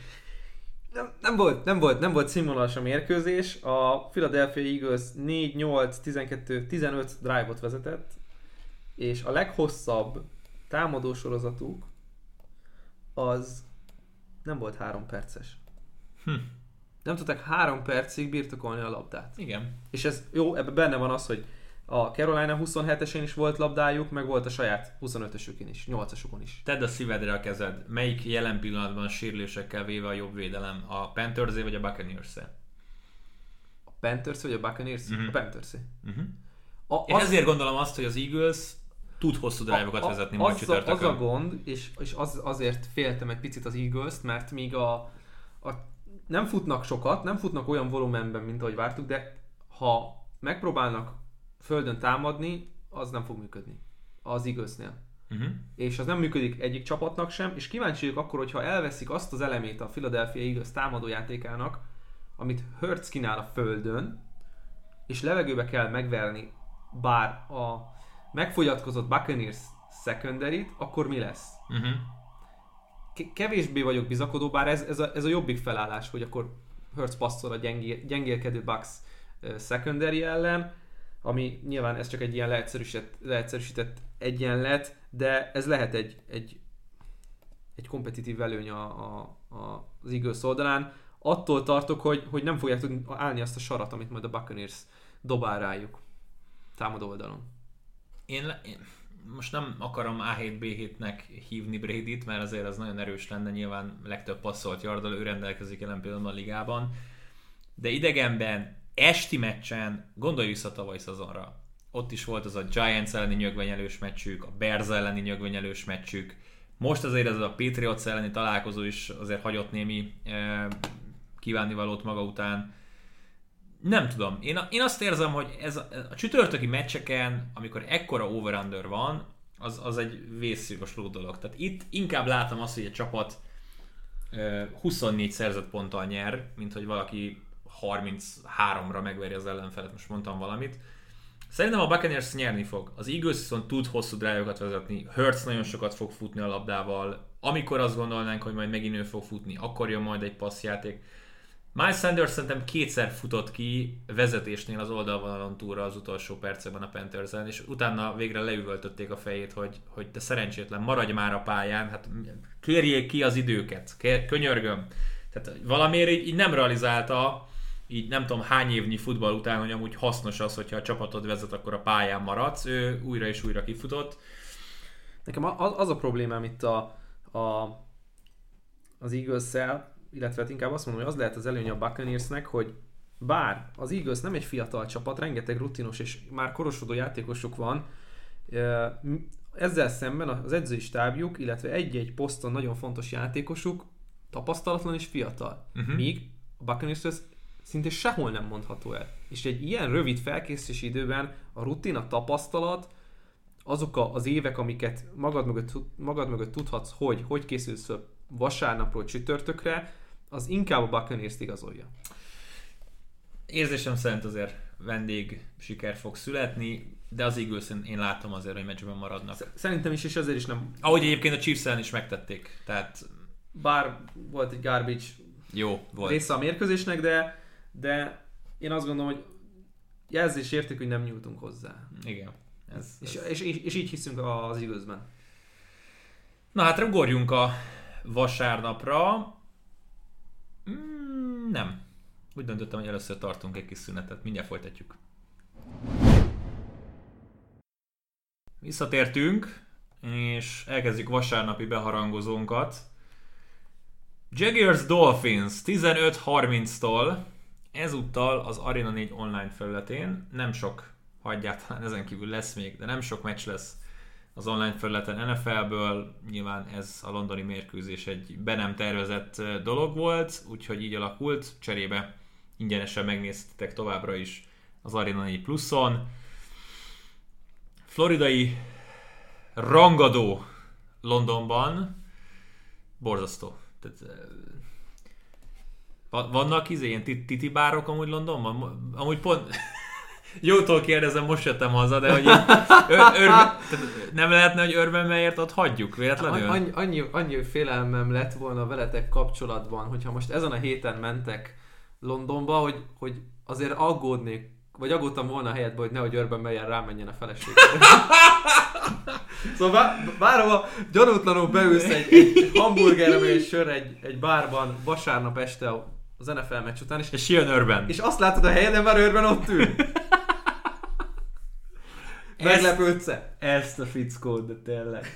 nem, nem, volt, nem volt, nem volt színvonalas a mérkőzés. A Philadelphia Eagles 4, 8, 12, 15 drive-ot vezetett, és a leghosszabb támadó sorozatuk az nem volt három perces. Hm nem tudták három percig birtokolni a labdát. Igen. És ez jó, ebben benne van az, hogy a Carolina 27-esén is volt labdájuk, meg volt a saját 25-ösükén is, 8-asukon is. Tedd a szívedre a kezed. Melyik jelen pillanatban sérülésekkel véve a jobb védelem? A panthers vagy a buccaneers -e? A Panthers vagy a Buccaneers? Uh-huh. A panthers uh-huh. a, az... ezért gondolom azt, hogy az Eagles tud hosszú drive-okat vezetni majd az, az a gond, és, és az, azért féltem egy picit az Eagles-t, mert míg a, a nem futnak sokat, nem futnak olyan volumenben, mint ahogy vártuk, de ha megpróbálnak földön támadni, az nem fog működni. Az igaznél. Uh-huh. És az nem működik egyik csapatnak sem, és kíváncsi vagyok akkor, hogyha elveszik azt az elemét a Philadelphia Eagles támadójátékának, amit Hertz kínál a földön, és levegőbe kell megverni, bár a megfogyatkozott Buccaneers secondary akkor mi lesz? Uh-huh kevésbé vagyok bizakodó, bár ez, ez, a, ez a jobbik felállás, hogy akkor Hertz passzol a gyengél, gyengélkedő Bucks secondary ellen, ami nyilván ez csak egy ilyen leegyszerűsített, leegyszerűsített egyenlet, de ez lehet egy, egy, egy kompetitív előny a, a, a, az Eagles oldalán. Attól tartok, hogy, hogy nem fogják tudni állni azt a sarat, amit majd a Buccaneers dobál rájuk támadó oldalon. Én, én most nem akarom A7-B7-nek hívni Brady-t, mert azért az nagyon erős lenne, nyilván legtöbb passzolt yardal ő rendelkezik jelen pillanatban a ligában, de idegenben, esti meccsen, gondolj vissza tavaly szezonra, ott is volt az a Giants elleni nyögvenyelős meccsük, a Bears elleni nyögvenyelős meccsük, most azért ez a Patriots elleni találkozó is azért hagyott némi eh, kívánnivalót maga után, nem tudom. Én, én azt érzem, hogy ez a, a csütörtöki meccseken, amikor ekkora over van, az, az egy vészjósló dolog. Tehát itt inkább látom azt, hogy a csapat Ö, 24 szerzett ponttal nyer, mint hogy valaki 33-ra megveri az ellenfelet, most mondtam valamit. Szerintem a Buccaneers nyerni fog. Az Eagles viszont tud hosszú drive vezetni. Hurts nagyon sokat fog futni a labdával. Amikor azt gondolnánk, hogy majd megint ő fog futni, akkor jön majd egy passzjáték. Miles Sanders szerintem kétszer futott ki vezetésnél az oldalvonalon túlra az utolsó percekben a panthers és utána végre leüvöltötték a fejét, hogy, hogy te szerencsétlen, maradj már a pályán, hát kérjék ki az időket, kér, könyörgöm. Tehát valamiért így, így nem realizálta, így nem tudom hány évnyi futball után, hogy amúgy hasznos az, hogyha a csapatod vezet, akkor a pályán maradsz. Ő újra és újra kifutott. Nekem az, az a problémám itt a, a az eagles illetve hát inkább azt mondom, hogy az lehet az előnye a Buccaneersnek, hogy bár az Eagles nem egy fiatal csapat, rengeteg rutinos és már korosodó játékosok van, ezzel szemben az edzői stábjuk, illetve egy-egy poszton nagyon fontos játékosuk tapasztalatlan és fiatal. Uh-huh. Míg a Buccaneers szinte sehol nem mondható el. És egy ilyen rövid felkészítési időben a rutin, a tapasztalat, azok az évek, amiket magad mögött, magad mögött tudhatsz, hogy hogy készülsz vasárnapról csütörtökre, az inkább a buccaneers igazolja. Érzésem szerint azért vendég siker fog születni, de az eagles én látom azért, hogy meccsben maradnak. Szerintem is, és ezért is nem... Ahogy egyébként a chiefs is megtették, tehát... Bár volt egy garbage jó, volt. része a mérkőzésnek, de, de én azt gondolom, hogy jelzés érték, hogy nem nyújtunk hozzá. Igen. Ez, és, ez... És, és, és, így hiszünk az igazban. Na hát ugorjunk a vasárnapra. Nem. Úgy döntöttem, hogy először tartunk egy kis szünetet. Mindjárt folytatjuk. Visszatértünk, és elkezdjük vasárnapi beharangozónkat. Jaguars Dolphins 15-30-tól ezúttal az Arena 4 online felületén nem sok hagyját, ezen kívül lesz még, de nem sok meccs lesz az online felületen NFL-ből. Nyilván ez a londoni mérkőzés egy be nem tervezett dolog volt, úgyhogy így alakult. Cserébe ingyenesen megnéztetek továbbra is az Arena 4 pluszon. Floridai rangadó Londonban borzasztó. Tehát, vannak izé, ilyen titi bárok amúgy Londonban? Amúgy pont Jótól kérdezem, most jöttem haza, de hogy ör, ör, nem lehetne, hogy Urban Meyert ott hagyjuk véletlenül? Annyi, annyi, annyi félelmem lett volna veletek kapcsolatban, hogyha most ezen a héten mentek Londonba, hogy, hogy azért aggódnék, vagy aggódtam volna a helyetben, hogy nehogy Urban Meyer rámenjen a feleségre. szóval bárhova gyanútlanul beülsz egy, egy hamburgerre vagy egy sör egy, egy bárban vasárnap este az NFL meccs után, és, és jön Urban. És azt látod a helyeden, már Urban ott ül. Meglepődsz Ezt a fickót, de tényleg.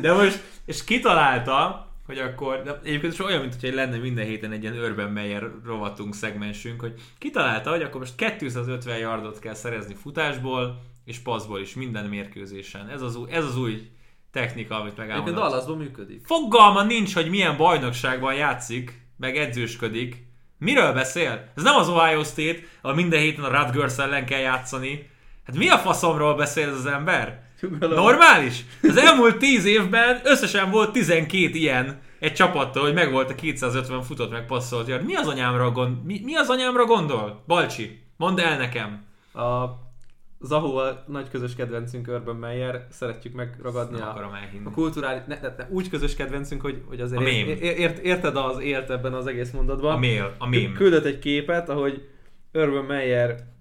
De most, és kitalálta, hogy akkor, de egyébként is olyan, mint hogy lenne minden héten egy ilyen Urban Meyer rovatunk szegmensünk, hogy kitalálta, hogy akkor most 250 yardot kell szerezni futásból, és passzból is minden mérkőzésen. Ez az új, ez az új technika, amit megállapodott. Egyébként Dallasban működik. Fogalma nincs, hogy milyen bajnokságban játszik, meg edzősködik. Miről beszél? Ez nem az Ohio State, ahol minden héten a Rutgers ellen kell játszani, Hát mi a faszomról beszél ez az ember? Normális? Az elmúlt 10 évben összesen volt 12 ilyen egy csapattól, hogy megvolt a 250 futott meg passzolt Mi az anyámra, gond, mi, mi az anyámra gondol? Balcsi, mondd el nekem. A Zahó a nagy közös kedvencünk Urban Meyer, szeretjük megragadni a, a kulturális, ne, ne, ne, úgy közös kedvencünk, hogy, hogy azért a ért, ért, érted az élt ebben az egész mondatban. A mail, a mém. Küldött egy képet, ahogy Urban Meyer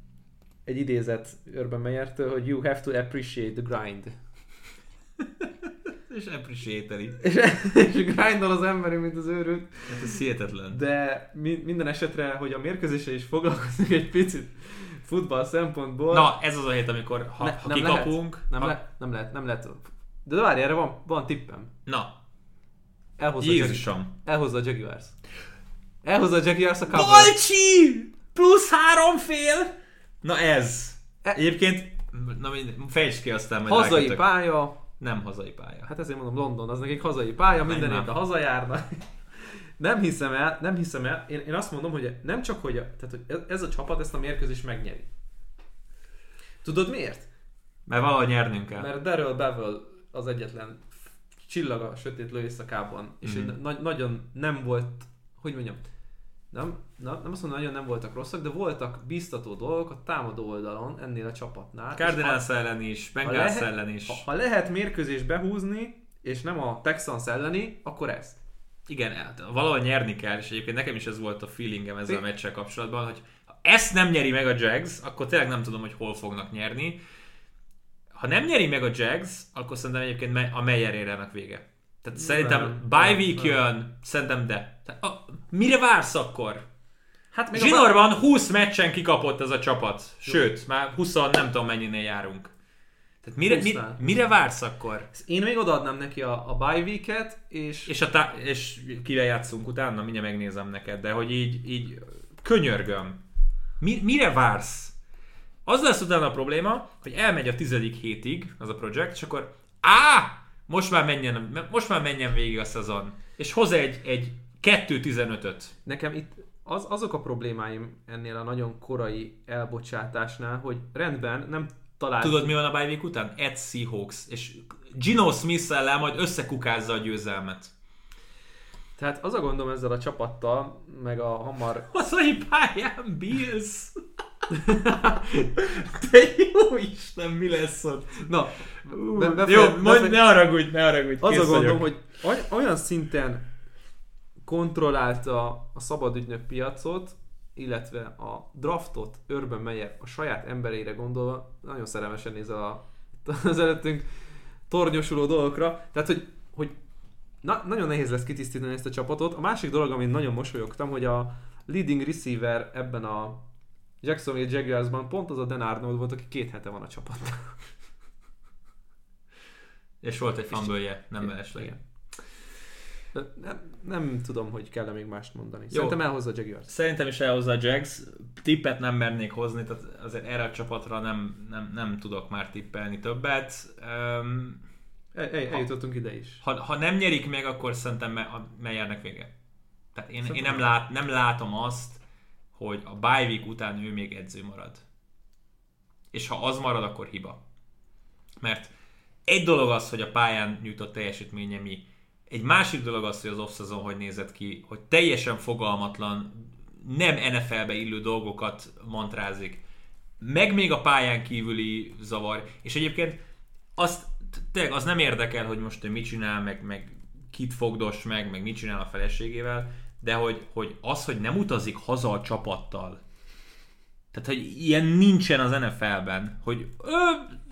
egy idézet Urban Meyertől, hogy you have to appreciate the grind. és appreciate és, és grindol az emberi, mint az őrült. Hát ez hihetetlen. De mi, minden esetre, hogy a mérkőzésre is foglalkozunk egy picit futball szempontból. Na, ez az a hét, amikor ha, ne, ha nem kikapunk... Lehet, nem, ha... le, nem lehet, nem lehet. De várj, erre van, van tippem. Na. Elhozza Jézusom. A elhozza a Jaguars. Elhozza a Jaguars a cover. Balcsi! Plusz három fél! Na ez. E- Egyébként, na fejtsd ki aztán majd Hazai rákötök. pálya. Nem hazai pálya. Hát ezért mondom London, az nekik hazai pálya, minden évben hazajárna. nem hiszem el, nem hiszem el. Én, én azt mondom, hogy nem csak, hogy, a, tehát, hogy ez a csapat ezt a mérkőzést megnyeri. Tudod miért? Mert valahogy nyernünk kell. Mert Daryl Bevel az egyetlen csillag a sötét éjszakában, és mm. na- nagyon nem volt, hogy mondjam, nem, na, nem azt mondom, nagyon nem voltak rosszak, de voltak biztató dolgok a támadó oldalon ennél a csapatnál. Cardinals ellen is, Bengals lehet- ellen is. ha, ha lehet mérkőzést behúzni, és nem a Texans elleni, akkor ez. Igen, hát valahol nyerni kell, és egyébként nekem is ez volt a feelingem ezzel a meccsel kapcsolatban, hogy ha ezt nem nyeri meg a Jags, akkor tényleg nem tudom, hogy hol fognak nyerni. Ha nem nyeri meg a Jags, akkor szerintem egyébként a Meyer vége. Tehát szerintem Nem, bye nem, week nem. jön, szerintem de. Tehát, a, mire vársz akkor? Hát még a Zsinorban 20 meccsen kikapott ez a csapat. Sőt, már 20 nem tudom mennyinél járunk. Tehát mire, mi, 20-nál. mire vársz akkor? Én még odaadnám neki a, a bye week-et, és, És, a tá- és kivel játszunk utána, mindjárt megnézem neked, de hogy így, így könyörgöm. Mi, mire vársz? Az lesz utána a probléma, hogy elmegy a tizedik hétig az a projekt, és akkor á, most már menjen, most már menjen végig a szezon. És hoz egy, egy 2-15-öt. nekem itt az, azok a problémáim ennél a nagyon korai elbocsátásnál, hogy rendben nem talált... Tudod, mi van a bye week után? Ed Seahawks. És Gino smith ellen majd összekukázza a győzelmet. Tehát az a gondom ezzel a csapattal, meg a hamar... Hazai pályán Bills. Te jó Isten, mi lesz ott? Na, Be, be- jó, befe- mondj, befe- ne haragudj, ne haragudj. az a gondom, hogy oly- olyan szinten kontrollálta a szabadügynök piacot, illetve a draftot Urban Meyer a saját embereire gondolva, nagyon szerelmesen néz a, az előttünk tornyosuló dolgokra. Tehát, hogy, hogy na, nagyon nehéz lesz kitisztítani ezt a csapatot. A másik dolog, amin nagyon mosolyogtam, hogy a leading receiver ebben a Jacksonville Jaguarsban pont az a Dan Arnold volt, aki két hete van a csapatnál. És volt egy fumble nem mellesleg. Nem, nem tudom, hogy kell még mást mondani. Jó. Szerintem elhozza a Jaguars. Szerintem is elhozza a Jags. Tippet nem mernék hozni, tehát azért erre a csapatra nem, nem, nem tudok már tippelni többet. Um, El, el, eljutottunk ide is. ha, ha nem nyerik meg, akkor szerintem me, a Meyernek vége. Tehát én, én Szerintem nem, lát, nem látom azt, hogy a bye week után ő még edző marad. És ha az marad, akkor hiba. Mert egy dolog az, hogy a pályán nyújtott teljesítménye mi. Egy másik dolog az, hogy az off hogy nézett ki, hogy teljesen fogalmatlan, nem NFL-be illő dolgokat mantrázik. Meg még a pályán kívüli zavar. És egyébként azt, tényleg az nem érdekel, hogy most ő mit csinál, meg, meg kit fogdos meg, meg mit csinál a feleségével, de hogy, hogy az, hogy nem utazik haza a csapattal, tehát, hogy ilyen nincsen az NFL-ben, hogy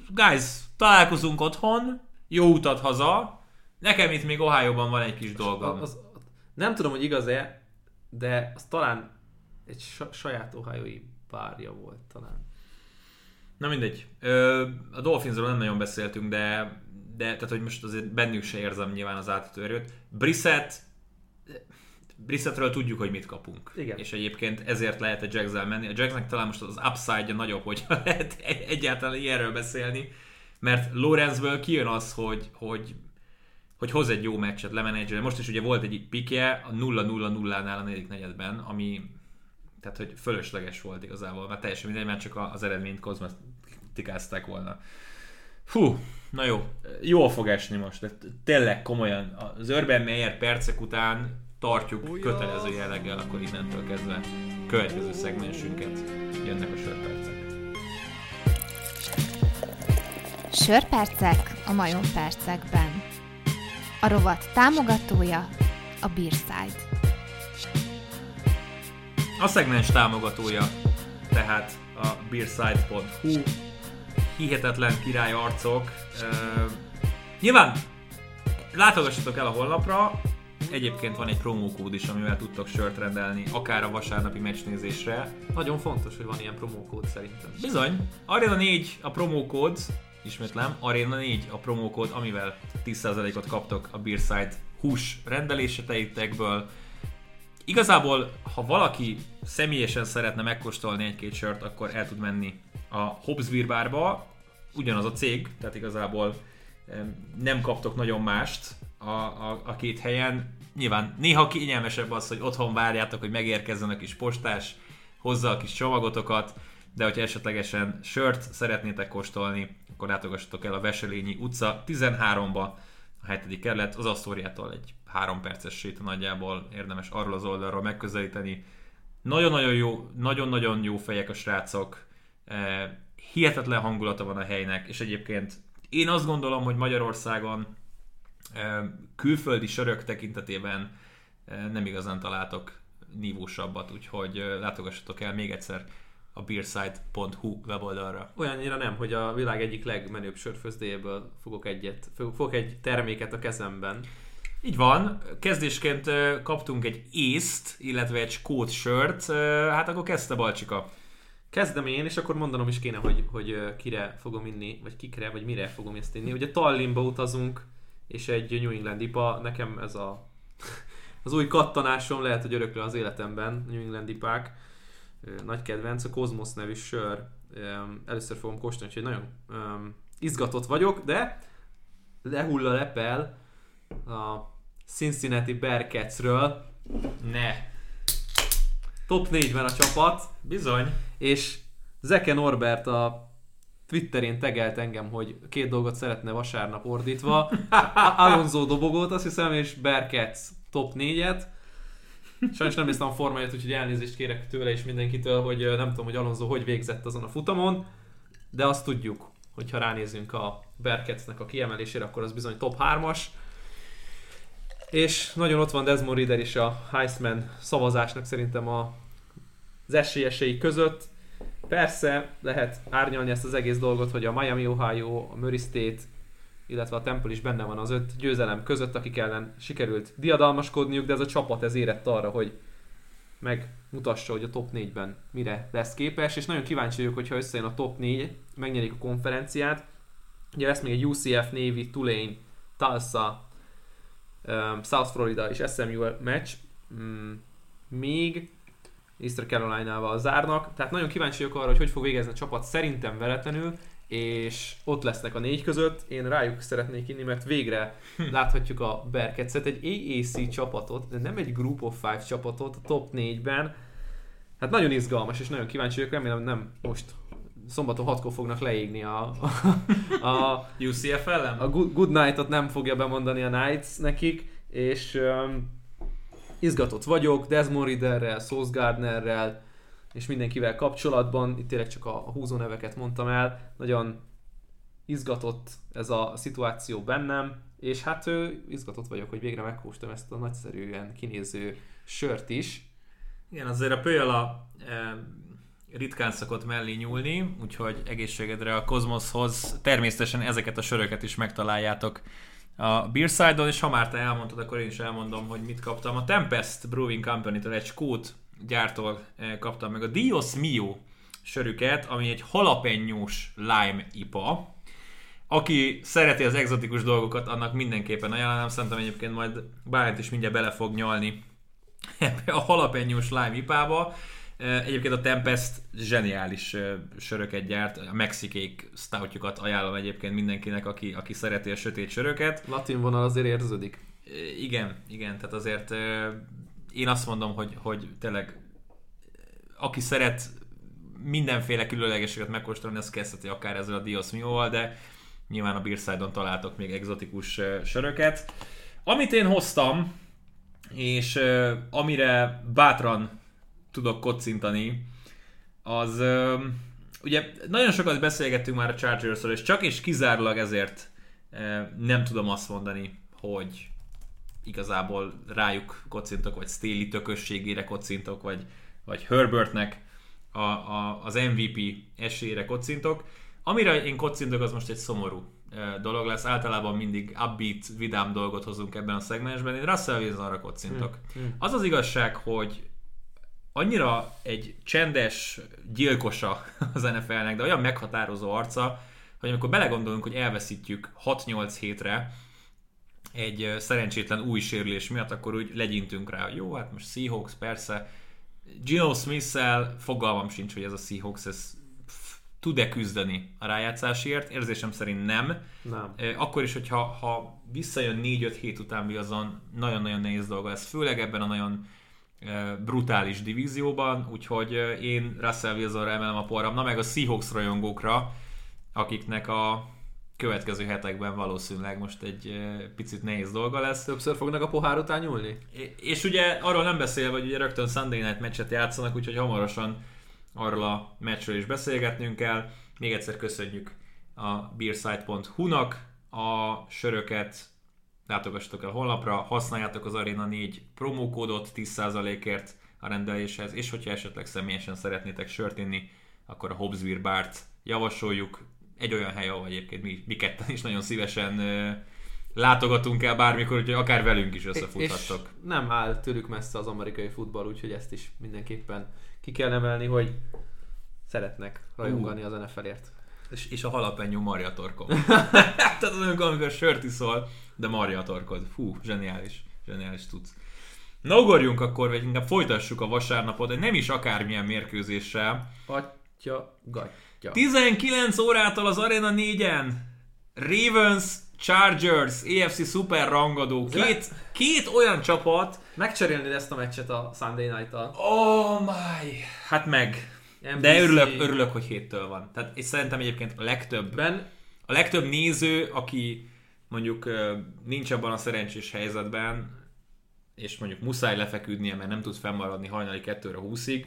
guys, találkozunk otthon, jó utat haza, nekem itt még Ohio-ban van egy kis dolgom. Az, nem tudom, hogy igaz-e, de az talán egy sa- saját ohio párja volt talán. Na mindegy. Ö, a Dolphinsról nem nagyon beszéltünk, de, de tehát, hogy most azért bennük se érzem nyilván az átütő erőt. Brissett, Brissettről tudjuk, hogy mit kapunk. Igen. És egyébként ezért lehet a jags menni. A Jacksnek talán most az upside-ja nagyobb, hogy lehet egyáltalán ilyenről beszélni, mert Lorenzből kijön az, hogy, hogy hogy hoz egy jó meccset, lemenedzselni. Most is ugye volt egy pikje a 0-0-0-nál a negyedik negyedben, ami tehát, hogy fölösleges volt igazából, mert teljesen mindegy, mert csak az eredményt kozmetikázták volna. Fú, na jó, jól fog esni most, de tényleg komolyan, az Urban Meyer percek után tartjuk kötelező jelleggel, akkor innentől kezdve következő szegmensünket jönnek a sörpercek. Sörpercek a majompercekben. A rovat támogatója a Beerside. A szegmens támogatója tehát a beerside.hu hihetetlen király arcok. Uh, nyilván látogassatok el a honlapra, egyébként van egy promókód is, amivel tudtok sört rendelni, akár a vasárnapi meccsnézésre. Nagyon fontos, hogy van ilyen promókód szerintem. Bizony, Arena 4 a promókód, ismétlem, Arena 4 a promókód, amivel 10%-ot kaptok a Beerside hús rendeléseteitekből. Igazából, ha valaki személyesen szeretne megkóstolni egy-két sört, akkor el tud menni a Hobbs Beer Barba, ugyanaz a cég, tehát igazából em, nem kaptok nagyon mást a, a, a két helyen. Nyilván néha kényelmesebb az, hogy otthon várjátok, hogy megérkezzen a kis postás, hozza a kis csomagotokat, de hogyha esetlegesen sört szeretnétek kóstolni, akkor látogassatok el a Veselényi utca 13-ba, a hetedik kerület, az Asztóriától egy három perces séta nagyjából érdemes arról az oldalról megközelíteni. Nagyon-nagyon jó, nagyon-nagyon jó fejek a srácok, eh, hihetetlen hangulata van a helynek, és egyébként én azt gondolom, hogy Magyarországon külföldi sörök tekintetében nem igazán találtok nívósabbat, úgyhogy látogassatok el még egyszer a beerside.hu weboldalra. Olyannyira nem, hogy a világ egyik legmenőbb sörfőzdéjéből fogok egyet, fogok egy terméket a kezemben. Így van, kezdésként kaptunk egy észt, illetve egy skót sört, hát akkor kezdte Balcsika. Kezdem én, és akkor mondanom is kéne, hogy, hogy kire fogom inni, vagy kikre, vagy mire fogom ezt inni. Ugye Tallinnba utazunk, és egy New England IPA, nekem ez a az új kattanásom, lehet, hogy örökre az életemben, New England IPák. Nagy kedvenc, a Cosmos nevű sör. Először fogom kóstolni, úgyhogy nagyon izgatott vagyok, de lehull a lepel a Cincinnati Bearcatsről. Ne. Top 4-ben a csapat, Bizony. és Zeke Norbert a Twitterén tegelt engem, hogy két dolgot szeretne vasárnap ordítva. Alonso dobogót, azt hiszem, és Bearcats top 4-et. Sajnos nem néztem a formáját, úgyhogy elnézést kérek tőle és mindenkitől, hogy nem tudom, hogy Alonso hogy végzett azon a futamon, de azt tudjuk, hogy ha ránézünk a Bearcatsnek a kiemelésére, akkor az bizony top 3-as. És nagyon ott van Desmond Reader is a Heisman szavazásnak szerintem a, az esélyesei között. Persze lehet árnyalni ezt az egész dolgot, hogy a Miami, Ohio, a Murray State, illetve a Temple is benne van az öt győzelem között, akik ellen sikerült diadalmaskodniuk, de ez a csapat ez érett arra, hogy megmutassa, hogy a top 4-ben mire lesz képes, és nagyon kíváncsi vagyok, hogyha összejön a top 4, megnyerik a konferenciát. Ugye lesz még egy UCF, Navy, Tulane, Tulsa, um, South Florida és SMU meccs, mm, még Easter Carolina-val zárnak, tehát nagyon kíváncsi vagyok arra, hogy hogy fog végezni a csapat, szerintem veretlenül, és ott lesznek a négy között, én rájuk szeretnék inni, mert végre láthatjuk a Berketszet, egy AAC csapatot, de nem egy Group of Five csapatot a top 4-ben, hát nagyon izgalmas, és nagyon kíváncsi vagyok, remélem nem most szombaton 6 fognak leégni a, a, a UCF ellen? a Good, Good Night-ot nem fogja bemondani a Knights nekik, és um, izgatott vagyok Desmond Ridderrel, Sauce Gardnerrel, és mindenkivel kapcsolatban, itt tényleg csak a, húzó neveket mondtam el, nagyon izgatott ez a szituáció bennem, és hát ő, izgatott vagyok, hogy végre megkóstom ezt a nagyszerűen kinéző sört is. Igen, azért a Pöjala e, ritkán szokott mellé nyúlni, úgyhogy egészségedre a Kozmoszhoz természetesen ezeket a söröket is megtaláljátok a Beerside-on, és ha már te elmondtad, akkor én is elmondom, hogy mit kaptam. A Tempest Brewing Company-től egy skót gyártól eh, kaptam meg a Dios Mio sörüket, ami egy halapenyós lime IPA. Aki szereti az egzotikus dolgokat, annak mindenképpen ajánlom, szerintem egyébként majd Bálint is mindjárt bele fog nyalni ebbe a halapenyós lime ipába. Eh, Egyébként a Tempest zseniális eh, söröket gyárt, a mexikék stoutjukat ajánlom egyébként mindenkinek, aki, aki szereti a sötét söröket. Latin vonal azért érződik. Eh, Igen, igen, tehát azért én azt mondom, hogy, hogy tényleg aki szeret mindenféle különlegességet megkóstolni, az kezdheti akár ezzel a Dios Mio-val, de nyilván a Beerside-on találtok még egzotikus söröket. Amit én hoztam, és amire bátran tudok kocintani, az ugye nagyon sokat beszélgettünk már a Chargersről, és csak és kizárólag ezért nem tudom azt mondani, hogy igazából rájuk kocintok, vagy Staley tökösségére kocintok, vagy, vagy Herbertnek a, a, az MVP esélyére kocintok. Amire én kocintok, az most egy szomorú dolog lesz. Általában mindig upbeat, vidám dolgot hozunk ebben a szegmensben. Én Russell Wilsonra kocintok. Hmm. Az az igazság, hogy annyira egy csendes gyilkosa az NFL-nek, de olyan meghatározó arca, hogy amikor belegondolunk, hogy elveszítjük 6-8 hétre egy szerencsétlen új sérülés miatt, akkor úgy legyintünk rá, hogy jó, hát most Seahawks persze. Gino Smith-szel fogalmam sincs, hogy ez a Seahawks ez tud-e küzdeni a rájátszásért, érzésem szerint nem. Nem. Akkor is, hogyha ha visszajön 4-5 hét után Wilson, nagyon-nagyon nehéz dolga lesz, főleg ebben a nagyon brutális divízióban, úgyhogy én Russell Wilsonra emelem a porram, na meg a Seahawks rajongókra, akiknek a következő hetekben valószínűleg most egy picit nehéz dolga lesz. Többször fognak a pohár után nyúlni? És ugye arról nem beszélve, hogy ugye rögtön Sunday Night meccset játszanak, úgyhogy hamarosan arról a meccsről is beszélgetnünk kell. Még egyszer köszönjük a beersite.hu-nak a söröket, látogassatok el honlapra, használjátok az Arena 4 promókódot 10%-ért a rendeléshez, és hogyha esetleg személyesen szeretnétek sört inni, akkor a Hobbs Beer Bart javasoljuk. Egy olyan hely, ahol egyébként mi, mi ketten is nagyon szívesen uh, látogatunk el bármikor, úgyhogy akár velünk is összefuthattok. És nem áll tőlük messze az amerikai futball, úgyhogy ezt is mindenképpen ki kell emelni, hogy szeretnek rajongani az NFL-ért. És, és a halapenyó Maria torkom. Tehát amikor, amikor sört iszol, de Maria torkod. Fú, zseniális. Zseniális tudsz. Na ugorjunk akkor, vagy inkább folytassuk a vasárnapot, egy nem is akármilyen mérkőzéssel. Atya, gatya. 19 órától az Arena 4-en Ravens, Chargers, AFC Super rangadó. Két, két olyan csapat. Megcserélni ezt a meccset a Sunday Night-tal. Oh my! Hát meg. NBC. De örülök, örülök, hogy héttől van. Tehát, és szerintem egyébként a legtöbb, Ben, a legtöbb néző, aki mondjuk nincs abban a szerencsés helyzetben, és mondjuk muszáj lefeküdnie, mert nem tud fennmaradni hajnali 2-re 20-ig,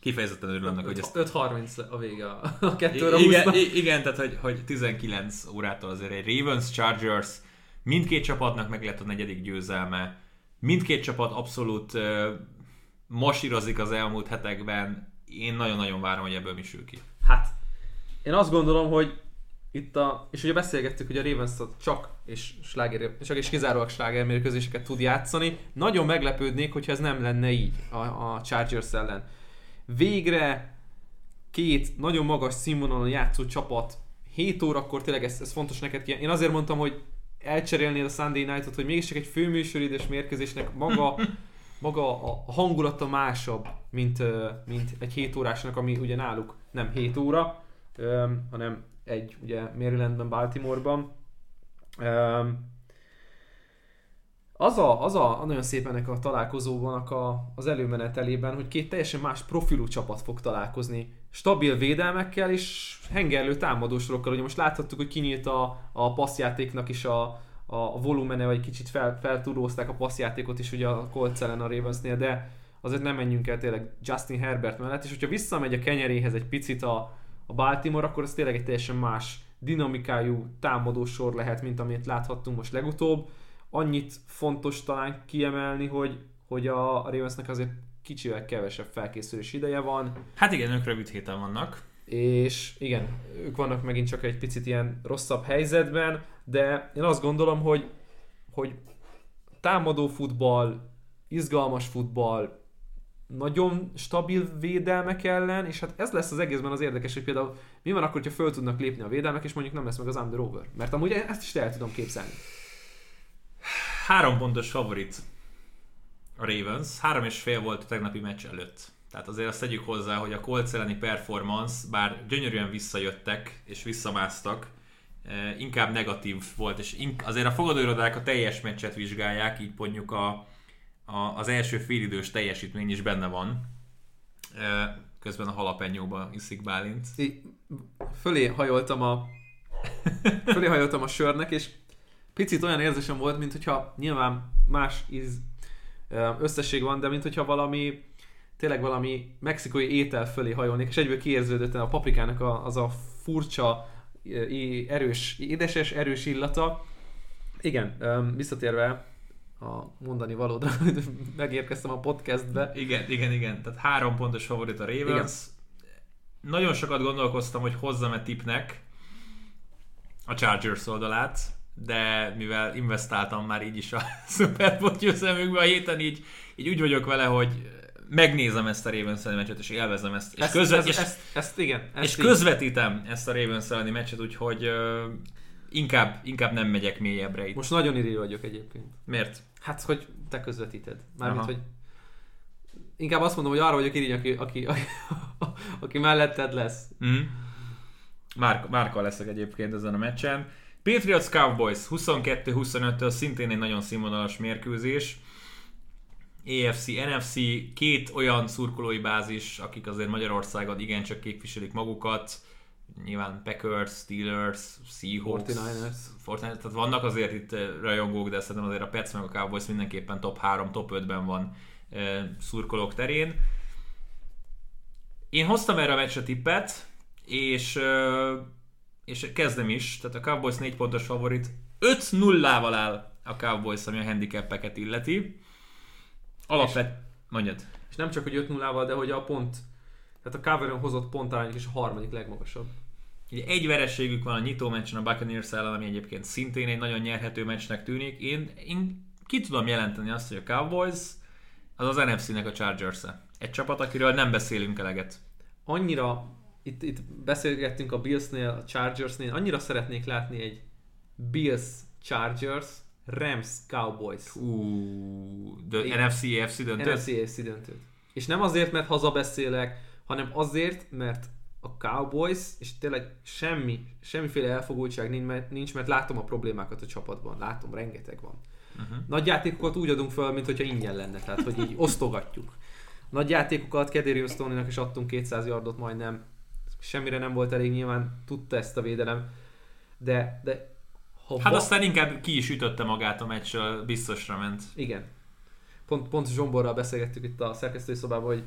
kifejezetten örül annak, hogy ezt 5.30 a vége a a kettőre igen, húsznak. i- igen, tehát hogy, hogy 19 órától azért egy Ravens, Chargers, mindkét csapatnak meg lett a negyedik győzelme, mindkét csapat abszolút uh, masírozik az elmúlt hetekben, én nagyon-nagyon várom, hogy ebből mi sül ki. Hát, én azt gondolom, hogy itt a, és ugye beszélgettük, hogy a Ravens csak és, sláger, csak és kizárólag sláger mérkőzéseket tud játszani. Nagyon meglepődnék, hogyha ez nem lenne így a, a Chargers ellen. Végre két nagyon magas színvonalon játszó csapat 7 órakor, tényleg ez, ez fontos neked ki. Én azért mondtam, hogy elcserélnél a Sunday Night-ot, hogy mégiscsak egy főműsoridős mérkőzésnek maga, maga a hangulata másabb, mint, mint egy 7 órásnak, ami ugye náluk nem 7 óra, hanem egy ugye Marylandben, Baltimoreban. Az a, az a, a nagyon szép ennek a találkozónak a, az előmenetelében, hogy két teljesen más profilú csapat fog találkozni. Stabil védelmekkel és hengerlő támadósorokkal. Ugye most láthattuk, hogy kinyílt a, a passzjátéknak is a, a volumene, vagy kicsit fel, feltúrózták a passzjátékot is ugye a Colts ellen a Ravensnél, de azért nem menjünk el tényleg Justin Herbert mellett, és hogyha visszamegy a kenyeréhez egy picit a, a Baltimore, akkor ez tényleg egy teljesen más dinamikájú támadósor lehet, mint amit láthattunk most legutóbb. Annyit fontos talán kiemelni, hogy, hogy a Ravensnek azért kicsivel kevesebb felkészülés ideje van, Hát igen, ők rövid héten vannak. és igen, ők vannak megint csak egy picit ilyen rosszabb helyzetben, de én azt gondolom, hogy, hogy támadó futball, izgalmas futball, nagyon stabil védelmek ellen, és hát ez lesz az egészben az érdekes, hogy például mi van akkor, hogyha föl tudnak lépni a védelmek, és mondjuk nem lesz meg az under-over. Mert amúgy ezt is el tudom képzelni. Három pontos favorit a Ravens, három és fél volt a tegnapi meccs előtt. Tehát azért azt tegyük hozzá, hogy a Colts elleni performance, bár gyönyörűen visszajöttek és visszamásztak, eh, inkább negatív volt, és azért a fogadóirodák a teljes meccset vizsgálják, így mondjuk a, a, az első félidős teljesítmény is benne van. Közben a halapenyóba iszik Bálint. Így fölé hajoltam a fölé hajoltam a sörnek, és picit olyan érzésem volt, mint hogyha nyilván más íz összesség van, de mint hogyha valami tényleg valami mexikai étel fölé hajolnék, és egyből kiérződött a paprikának a, az a furcsa, erős, édeses, erős illata. Igen, visszatérve a mondani valódra, megérkeztem a podcastbe. Igen, igen, igen. Tehát három pontos favorit a Ravens. Igen. Nagyon sokat gondolkoztam, hogy hozzam-e tipnek a Chargers oldalát, de mivel investáltam már így is a Super Bowl győzelmükbe a héten, így, így úgy vagyok vele, hogy megnézem ezt a Ravens elleni meccset, és élvezem ezt. És, Ezt, közvet, ezt, és, ezt, ezt, igen. Ezt és így. közvetítem ezt a Ravens elleni meccset, úgyhogy inkább, inkább nem megyek mélyebbre itt. Most nagyon iri vagyok egyébként. Miért? Hát, hogy te közvetíted. Mármint, Aha. hogy inkább azt mondom, hogy arra vagyok irigy, aki, aki, aki, aki melletted lesz. Mm. Márka, Márka leszek egyébként ezen a meccsen. Patriots Cowboys 22-25-től szintén egy nagyon színvonalas mérkőzés. AFC, NFC, két olyan szurkolói bázis, akik azért Magyarországon igencsak képviselik magukat. Nyilván Packers, Steelers, Seahawks, 49ers. 49ers, tehát vannak azért itt eh, rajongók, de szerintem azért a Pets meg a Cowboys mindenképpen top 3, top 5-ben van eh, szurkolók terén. Én hoztam erre a meccsre tippet, és, eh, és kezdem is, tehát a Cowboys 4 pontos favorit 5-0-ával áll a Cowboys, ami a handicapeket illeti. Alapvet... Mondjad. És nem csak, hogy 5 0 val de hogy a pont, tehát a coveron hozott pontarányok is a harmadik legmagasabb. Ugye egy vereségük van a nyitó meccsen a Buccaneers ellen, ami egyébként szintén egy nagyon nyerhető meccsnek tűnik. Én, én ki tudom jelenteni azt, hogy a Cowboys az az NFC-nek a Chargers-e. Egy csapat, akiről nem beszélünk eleget. Annyira, itt, itt beszélgettünk a Billsnél, a Chargersnél, annyira szeretnék látni egy Bills Chargers, Rams Cowboys. Ú, de Igen. NFC, AFC döntő? NFC AFC döntőt. És nem azért, mert hazabeszélek, hanem azért, mert a Cowboys, és tényleg semmi, semmiféle elfogultság nincs, mert, nincs, mert látom a problémákat a csapatban, látom, rengeteg van. Uh-huh. Nagy játékokat úgy adunk fel, mint hogyha ingyen lenne, tehát hogy így osztogatjuk. Nagy játékokat Kedérius Stoney-nak is adtunk 200 yardot majdnem, semmire nem volt elég, nyilván tudta ezt a védelem, de, de ha Hát va- aztán inkább ki is ütötte magát a meccsről, biztosra ment. Igen. Pont, pont Zsomborral beszélgettük itt a szerkesztői szobában, hogy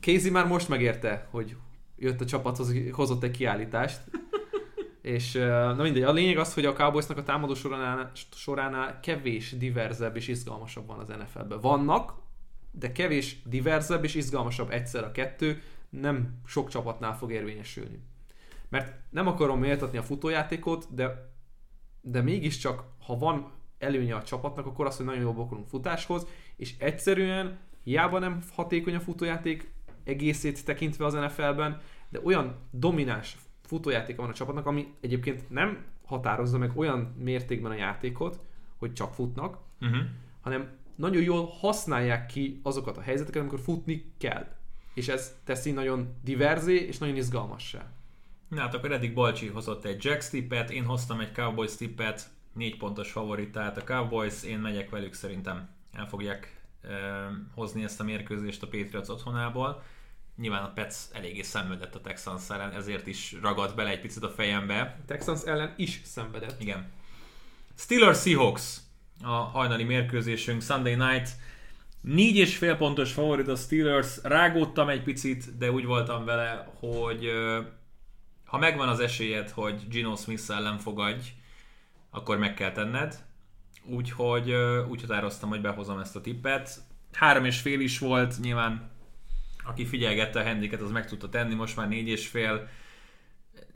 Kézi már most megérte, hogy jött a csapathoz, hozott egy kiállítást. és na mindegy, a lényeg az, hogy a Cowboysnak a támadó soránál, soránál kevés diverzebb és izgalmasabb van az NFL-ben. Vannak, de kevés diverzebb és izgalmasabb egyszer a kettő, nem sok csapatnál fog érvényesülni. Mert nem akarom méltatni a futójátékot, de, de mégiscsak, ha van előnye a csapatnak, akkor az, hogy nagyon jól bokolunk futáshoz, és egyszerűen hiába nem hatékony a futójáték egészét tekintve az NFL-ben, de olyan domináns futójáték van a csapatnak, ami egyébként nem határozza meg olyan mértékben a játékot, hogy csak futnak, Uh-huh. hanem nagyon jól használják ki azokat a helyzeteket, amikor futni kell. És ez teszi nagyon diverzé és nagyon izgalmassá. Na hát akkor eddig Balcsi hozott egy Jacks tippet, én hoztam egy Cowboys tippet, négy pontos favorit, tehát a Cowboys, én megyek velük szerintem. El fogják eh, hozni ezt a mérkőzést a Patriots otthonából. Nyilván a Pets eléggé szenvedett a Texans ellen, ezért is ragadt bele egy picit a fejembe. A Texans ellen is szenvedett. Igen. Steelers Seahawks a hajnali mérkőzésünk Sunday Night. Négy és fél pontos favorit a Steelers. Rágódtam egy picit, de úgy voltam vele, hogy ha megvan az esélyed, hogy Gino Smith ellen fogadj, akkor meg kell tenned. Úgyhogy úgy határoztam, hogy behozom ezt a tippet. Három és fél is volt, nyilván aki figyelgette a handiket, az meg tudta tenni, most már négy és fél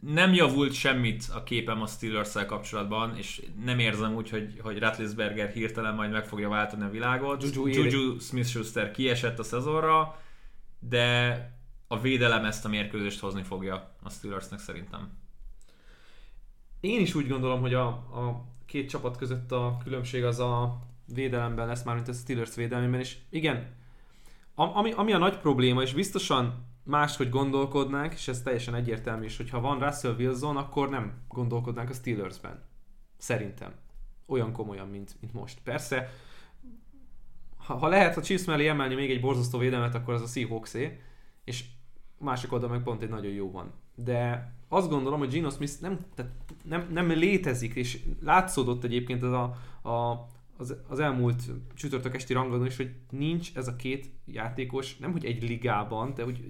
nem javult semmit a képem a steelers kapcsolatban, és nem érzem úgy, hogy, hogy Ratlisberger hirtelen majd meg fogja váltani a világot. Juju. Juju Smith-Schuster kiesett a szezonra, de a védelem ezt a mérkőzést hozni fogja a Steelersnek szerintem. Én is úgy gondolom, hogy a, a két csapat között a különbség az a védelemben lesz, mármint a Steelers védelmében, és igen, ami, ami a nagy probléma, és biztosan máshogy gondolkodnánk, és ez teljesen egyértelmű is, hogy ha van Russell Wilson, akkor nem gondolkodnánk a Steelersben. Szerintem. Olyan komolyan, mint, mint most. Persze, ha, ha lehet a Chiefs mellé emelni még egy borzasztó védelmet, akkor az a Seahawksé, és másik oldalon meg pont egy nagyon jó van. De azt gondolom, hogy Gino Smith nem, tehát nem, nem létezik, és látszódott egyébként az, a, a, az, az elmúlt csütörtök esti rangadón is, hogy nincs ez a két játékos, nem hogy egy ligában, de hogy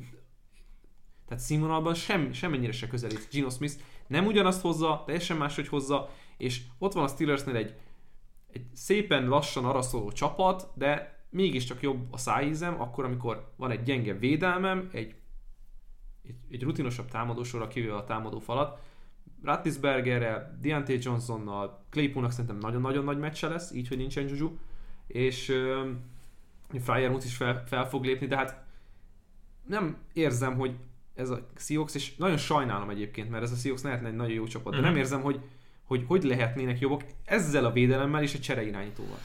tehát színvonalban sem, semmennyire se közelít Gino Smith. Nem ugyanazt hozza, teljesen máshogy hozza, és ott van a Steelersnél egy, egy szépen lassan araszoló csapat, de mégiscsak jobb a szájízem, akkor, amikor van egy gyenge védelmem, egy, egy, egy rutinosabb támadósorra kivéve a támadó falat. Rattisbergerrel, Deontay Johnsonnal, Claypoolnak szerintem nagyon-nagyon nagy meccse lesz, így, hogy nincsen Juju, és uh, Fryermuth is fel, fel fog lépni, de hát nem érzem, hogy ez a Seahawks, és nagyon sajnálom egyébként, mert ez a Seahawks lehetne egy nagyon jó csapat, de Mhm. nem érzem, hogy, hogy hogy lehetnének jobbak ezzel a védelemmel és a csereirányítóval.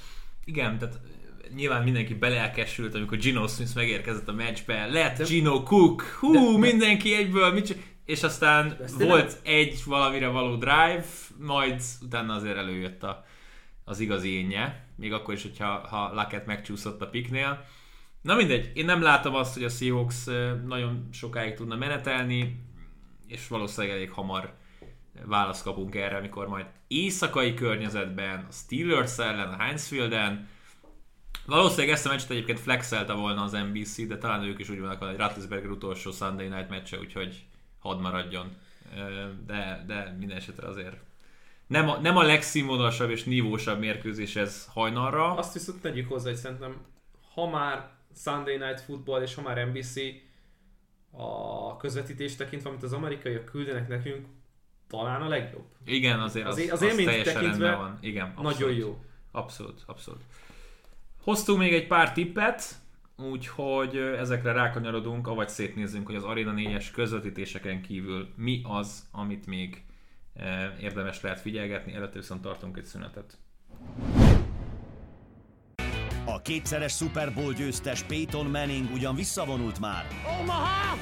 Igen, tehát nyilván mindenki belelkesült, amikor Gino Smith megérkezett a meccsbe. Lett De- Gino Cook, hú, de- mindenki egyből, mit csin- és aztán ezt volt egy valamire való drive, majd utána azért előjött a, az igazi énje, még akkor is, hogyha ha Luckett megcsúszott a piknél. Na mindegy, én nem látom azt, hogy a Seahawks nagyon sokáig tudna menetelni. és valószínűleg elég hamar választ kapunk erre, amikor majd éjszakai környezetben, a Steelers ellen, a Heinzfielden, Valószínűleg ezt a meccset egyébként flexelte volna az NBC, de talán ők is úgy vannak, hogy Rattlesberger utolsó Sunday Night meccse, úgyhogy hadd maradjon. De, de minden esetre azért nem a, nem a legszínvonalasabb és nívósabb mérkőzés ez hajnalra. Azt viszont tegyük hozzá, hogy szerintem ha már Sunday Night Football és ha már NBC a közvetítés tekintve, amit az amerikaiak küldenek nekünk, talán a legjobb. Igen, azért az, az, az, az élményt tekintve van. Igen, abszolút. nagyon jó. Abszolút, abszolút. Hoztunk még egy pár tippet, úgyhogy ezekre rákanyarodunk, avagy szétnézzünk, hogy az Arena 4-es közvetítéseken kívül mi az, amit még érdemes lehet figyelgetni, előtte viszont tartunk egy szünetet. A kétszeres Super Bowl győztes Peyton Manning ugyan visszavonult már, Omaha!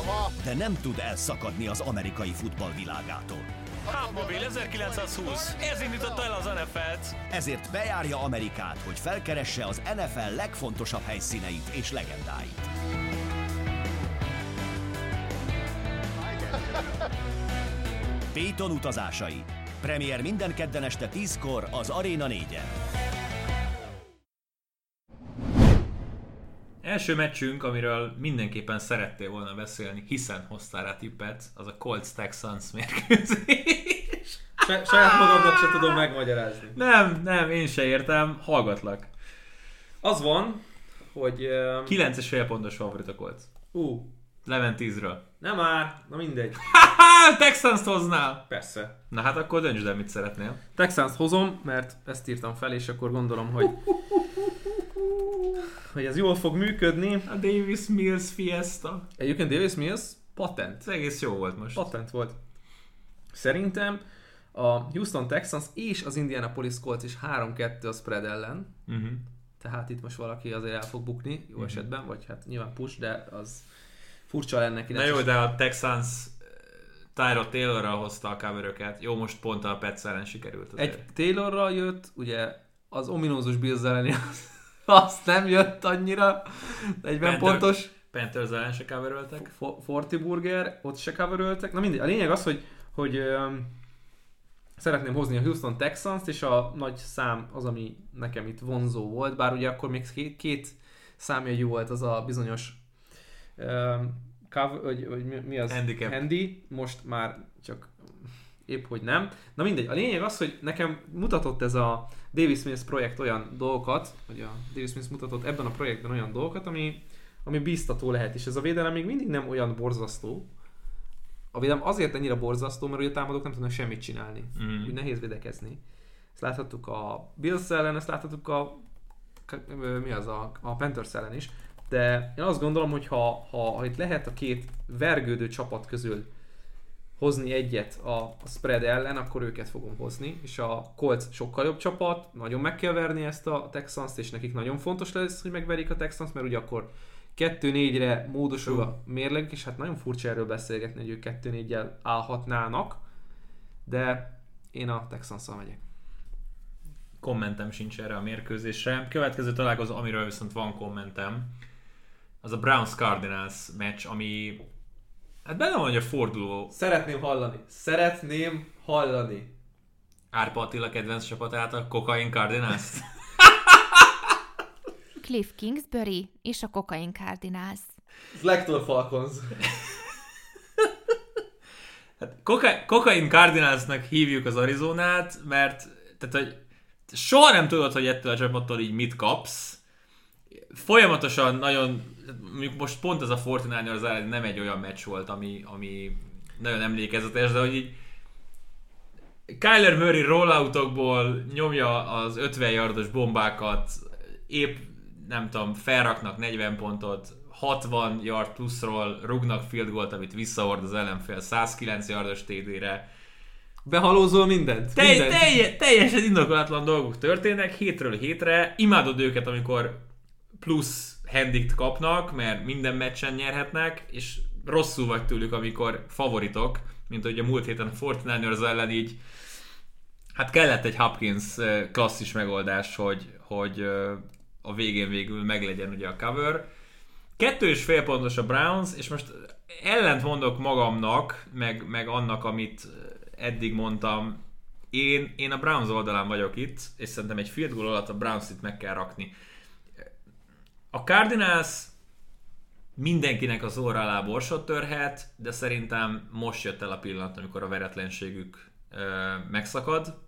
Omaha! de nem tud elszakadni az amerikai futball világától. Hubmobil 1920. Ez indította el az NFL-t. Ezért bejárja Amerikát, hogy felkeresse az NFL legfontosabb helyszíneit és legendáit. Peyton utazásai. Premier minden kedden este 10-kor az Arena 4-en. Első meccsünk, amiről mindenképpen szerettél volna beszélni, hiszen hoztál rá tippet, az a Colts Texans mérkőzés. saját magamnak se tudom megmagyarázni. Nem, nem, én se értem, hallgatlak. Az van, hogy... Uh... 9 és fél pontos favorit a Colts. Uh. Lement 10-ről. Nem már, na mindegy. texans hoznál? Persze. Na hát akkor döntsd el, mit szeretnél. texans hozom, mert ezt írtam fel, és akkor gondolom, hogy hogy ez jól fog működni. A Davis Mills Fiesta. Egyébként Davis Mills patent. Ez egész jó volt most. Patent volt. Szerintem a Houston Texans és az Indianapolis Colts is 3-2 a spread ellen. Uh-huh. Tehát itt most valaki azért el fog bukni, jó uh-huh. esetben, vagy hát nyilván push, de az furcsa lenne. Na jó, de a Texans Tyra Taylorral hozta a cover Jó, most pont a Pets ellen sikerült azért. Egy Taylorral jött, ugye az ominózus Bills elleni az, azt nem jött annyira. 40 Panther, pontos. Panthers ellen se coveröltek. Forty Burger, ott se coveröltek. Na mindegy, a lényeg az, hogy, hogy um, szeretném hozni a Houston Texans-t, és a nagy szám az, ami nekem itt vonzó volt, bár ugye akkor még két, két számjegyű volt az a bizonyos um, cover, hogy, hogy mi az? Handicap. Handy, most már csak épp hogy nem. Na mindegy, a lényeg az, hogy nekem mutatott ez a Davis Smith projekt olyan dolgokat, vagy a Davis Smith mutatott ebben a projektben olyan dolgokat, ami, ami bíztató lehet, és ez a védelem még mindig nem olyan borzasztó. A védelem azért ennyire borzasztó, mert ugye a támadók nem tudnak semmit csinálni. Mm. Úgy nehéz védekezni. Ezt láthattuk a Bills ellen, ezt láthattuk a mi az a, a Panthers ellen is. De én azt gondolom, hogy ha, ha, ha itt lehet a két vergődő csapat közül hozni egyet a, spread ellen, akkor őket fogom hozni, és a Colts sokkal jobb csapat, nagyon meg kell verni ezt a Texans-t, és nekik nagyon fontos lesz, hogy megverik a Texans, mert ugye akkor 2-4-re módosul a mérleg, és hát nagyon furcsa erről beszélgetni, hogy ők 2-4-jel állhatnának, de én a texans megyek. Kommentem sincs erre a mérkőzésre. Következő találkozó, amiről viszont van kommentem, az a Browns Cardinals meccs, ami hát benne van, hogy a forduló. Szeretném hallani. Szeretném hallani. Árpa Attila kedvenc csapatát, a Cocaine Cardinals. Cliff Kingsbury és a Cocaine Cardinals. Flector Falcons. hát, Cocaine Cardinalsnak hívjuk az Arizonát, mert tehát, hogy soha nem tudod, hogy ettől a csapattól így mit kapsz. Folyamatosan nagyon mondjuk most pont ez a Fortnite az ellen nem egy olyan meccs volt, ami, ami nagyon emlékezetes, de hogy így Kyler Murray rolloutokból nyomja az 50 yardos bombákat, épp nem tudom, felraknak 40 pontot, 60 yard pluszról rugnak field goalt, amit visszahord az ellenfél 109 yardos TD-re. Behalózol mindent? Te- mindent. Telje, teljesen indokolatlan dolgok történnek hétről hétre. Imádod őket, amikor plusz hendikt kapnak, mert minden meccsen nyerhetnek, és rosszul vagy tőlük, amikor favoritok, mint hogy a múlt héten a Fortnite ellen így hát kellett egy Hopkins klasszis megoldás, hogy, hogy a végén végül meglegyen ugye a cover. Kettő és fél pontos a Browns, és most ellent mondok magamnak, meg, meg annak, amit eddig mondtam. Én, én a Browns oldalán vagyok itt, és szerintem egy field goal alatt a Browns itt meg kell rakni. A Cardinals mindenkinek az óra alá borsot törhet, de szerintem most jött el a pillanat, amikor a veretlenségük ö, megszakad.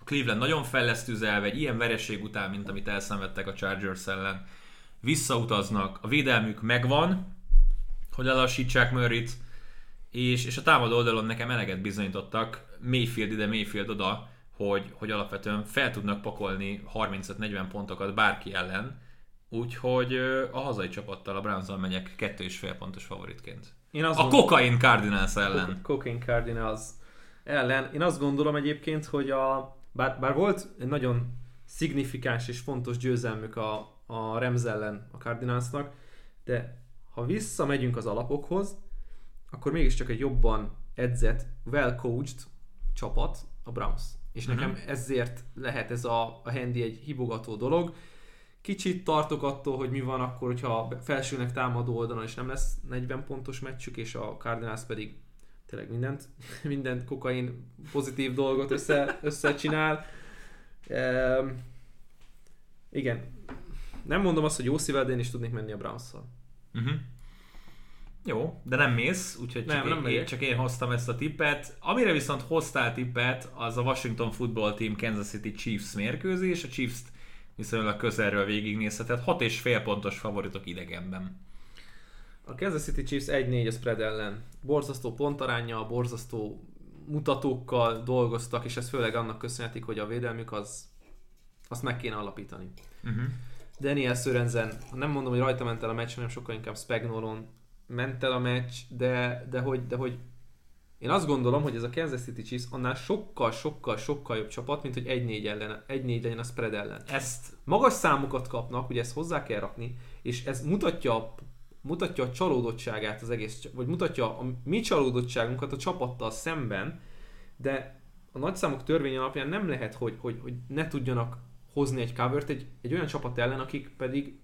A Cleveland nagyon fel lesz tüzelve, egy ilyen vereség után, mint amit elszenvedtek a Chargers ellen. Visszautaznak, a védelmük megvan, hogy lelassítsák Murrayt, és, és a támadó oldalon nekem eleget bizonyítottak, Mayfield ide, Mayfield oda, hogy, hogy alapvetően fel tudnak pakolni 35-40 pontokat bárki ellen, úgyhogy a hazai csapattal, a browns megyek kettő és fél pontos favoritként. Én azt a gond... Cocaine Cardinals ellen. Cocaine Cardinals ellen. Én azt gondolom egyébként, hogy a, bár, bár volt egy nagyon szignifikáns és fontos győzelmük a, a Rams ellen a Cardinalsnak, de ha visszamegyünk az alapokhoz, akkor mégiscsak egy jobban edzett, well-coached csapat a Browns. És uh-huh. nekem ezért lehet ez a, a handy egy hibogató dolog. Kicsit tartok attól, hogy mi van akkor, hogyha felsőnek támadó oldalon, és nem lesz 40 pontos meccsük, és a Cardinals pedig tényleg mindent, mindent kokain pozitív dolgot össze, összecsinál. Ehm, igen. Nem mondom azt, hogy jó szívvel, de én is tudnék menni a Browns-szal. Uh-huh. Jó, de nem mész, úgyhogy csak, nem, én, nem csak én hoztam ezt a tippet. Amire viszont hoztál tippet, az a Washington Football Team Kansas City Chiefs mérkőzés. A Chiefs-t viszonylag közelről végignézheted. 6 és fél pontos favoritok idegenben. A Kansas City Chiefs 1-4 a spread ellen. Borzasztó pontaránya, borzasztó mutatókkal dolgoztak, és ez főleg annak köszönhetik, hogy a védelmük az azt meg kéne alapítani. Uh-huh. Daniel Sörensen, nem mondom, hogy rajta ment el a meccs, hanem sokkal inkább Spagnolon ment el a meccs, de, de, hogy, de hogy én azt gondolom, hogy ez a Kansas City Chiefs annál sokkal, sokkal, sokkal jobb csapat, mint hogy 1-4 ellen, 1-4 legyen a spread ellen. Ezt magas számokat kapnak, ugye ezt hozzá kell rakni, és ez mutatja mutatja a csalódottságát az egész, vagy mutatja a mi csalódottságunkat a csapattal szemben, de a nagyszámok törvény alapján nem lehet, hogy, hogy, hogy ne tudjanak hozni egy covert egy, egy olyan csapat ellen, akik pedig,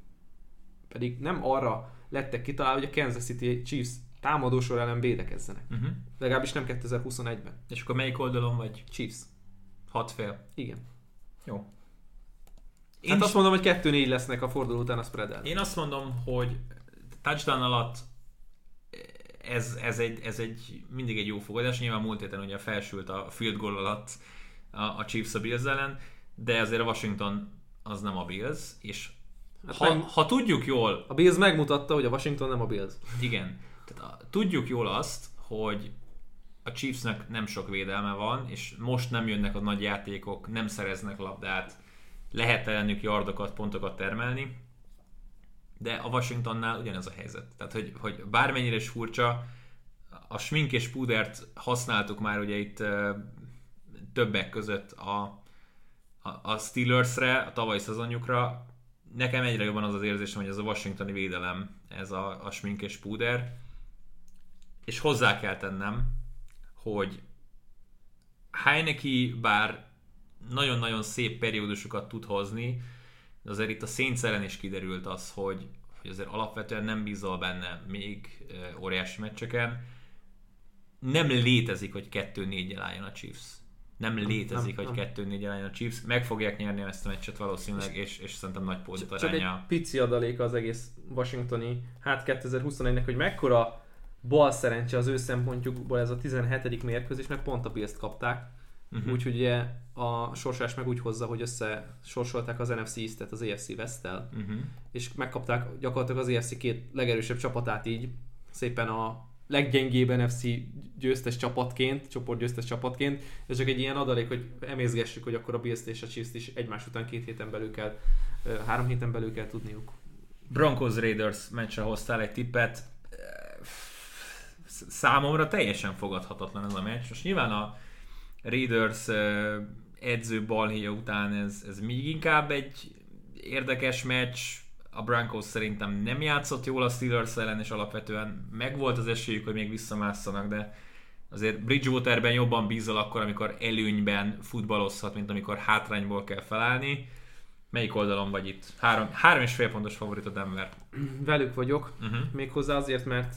pedig nem arra lettek kitalálva, hogy a Kansas City Chiefs támadósor ellen védekezzenek. Uh-huh. Legalábbis nem 2021-ben. És akkor melyik oldalon vagy? Chiefs. Hat fél. Igen. Jó. Én hát azt mondom, hogy 2-4 lesznek a forduló után a spread ellen. Én azt mondom, hogy touchdown alatt ez, ez, egy, ez egy mindig egy jó fogadás. Nyilván múlt héten ugye felsült a field goal alatt a, a Chiefs a Bills ellen, de azért a Washington az nem a Bills, és hát ha, meg, ha tudjuk jól... A Bills megmutatta, hogy a Washington nem a Bills. Igen. Tehát a, tudjuk jól azt, hogy a Chiefsnek nem sok védelme van, és most nem jönnek a nagy játékok, nem szereznek labdát, lehet ellenük yardokat, pontokat termelni, de a Washingtonnál ugyanez a helyzet. Tehát, hogy, hogy bármennyire is furcsa, a smink és pudert használtuk már ugye itt többek között a, a, a Steelersre, a tavalyi szezonjukra. Nekem egyre jobban az az érzésem, hogy ez a washingtoni védelem, ez a, a smink és púder. És hozzá kell tennem, hogy Heineke bár nagyon-nagyon szép periódusokat tud hozni, de azért itt a ellen is kiderült az, hogy, hogy azért alapvetően nem bízol benne még óriási meccseken. Nem létezik, hogy 2-4-jel álljon a Chiefs. Nem létezik, nem, hogy 2-4 álljon a Chiefs. Meg fogják nyerni ezt a meccset valószínűleg, és, és szerintem nagy pózit Csak egy pici adalék az egész washingtoni, hát 2021-nek, hogy mekkora bal szerencse az ő szempontjukból ez a 17. mérkőzés, mert pont a Bills-t kapták Uh-huh. Úgyhogy ugye a sorsás meg úgy hozza, hogy összesorsolták az NFC East-et az AFC West-tel, uh-huh. és megkapták gyakorlatilag az AFC két legerősebb csapatát így, szépen a leggyengébb NFC győztes csapatként, csoportgyőztes csapatként, ez csak egy ilyen adalék, hogy emészgessük, hogy akkor a Bills és a Chiefs is egymás után két héten belül kell, három héten belül kell tudniuk. Broncos Raiders meccsre hoztál egy tippet, számomra teljesen fogadhatatlan ez a meccs. Most nyilván a Raiders edző balhéja után ez, ez még inkább egy érdekes meccs. A Broncos szerintem nem játszott jól a Steelers ellen, és alapvetően megvolt az esélyük, hogy még visszamásszanak, de azért Bridgewaterben jobban bízol akkor, amikor előnyben futballozhat, mint amikor hátrányból kell felállni. Melyik oldalon vagy itt? Három, három és fél pontos favorit a Denver. Velük vagyok, uh-huh. méghozzá azért, mert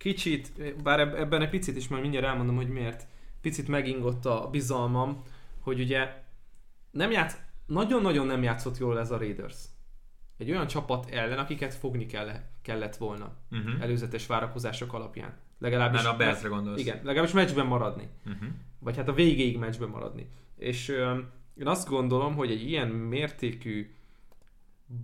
kicsit, bár eb- ebben egy picit is majd mindjárt elmondom, hogy miért, picit megingott a bizalmam, hogy ugye nem játsz, nagyon-nagyon nem játszott jól ez a Raiders. Egy olyan csapat ellen, akiket fogni kell, kellett volna Uh-huh. előzetes várakozások alapján. Legalábbis Már a Bearsre gondolsz. Igen, legalábbis meccsben maradni. Uh-huh. Vagy hát a végéig meccsben maradni. És ö, én azt gondolom, hogy egy ilyen mértékű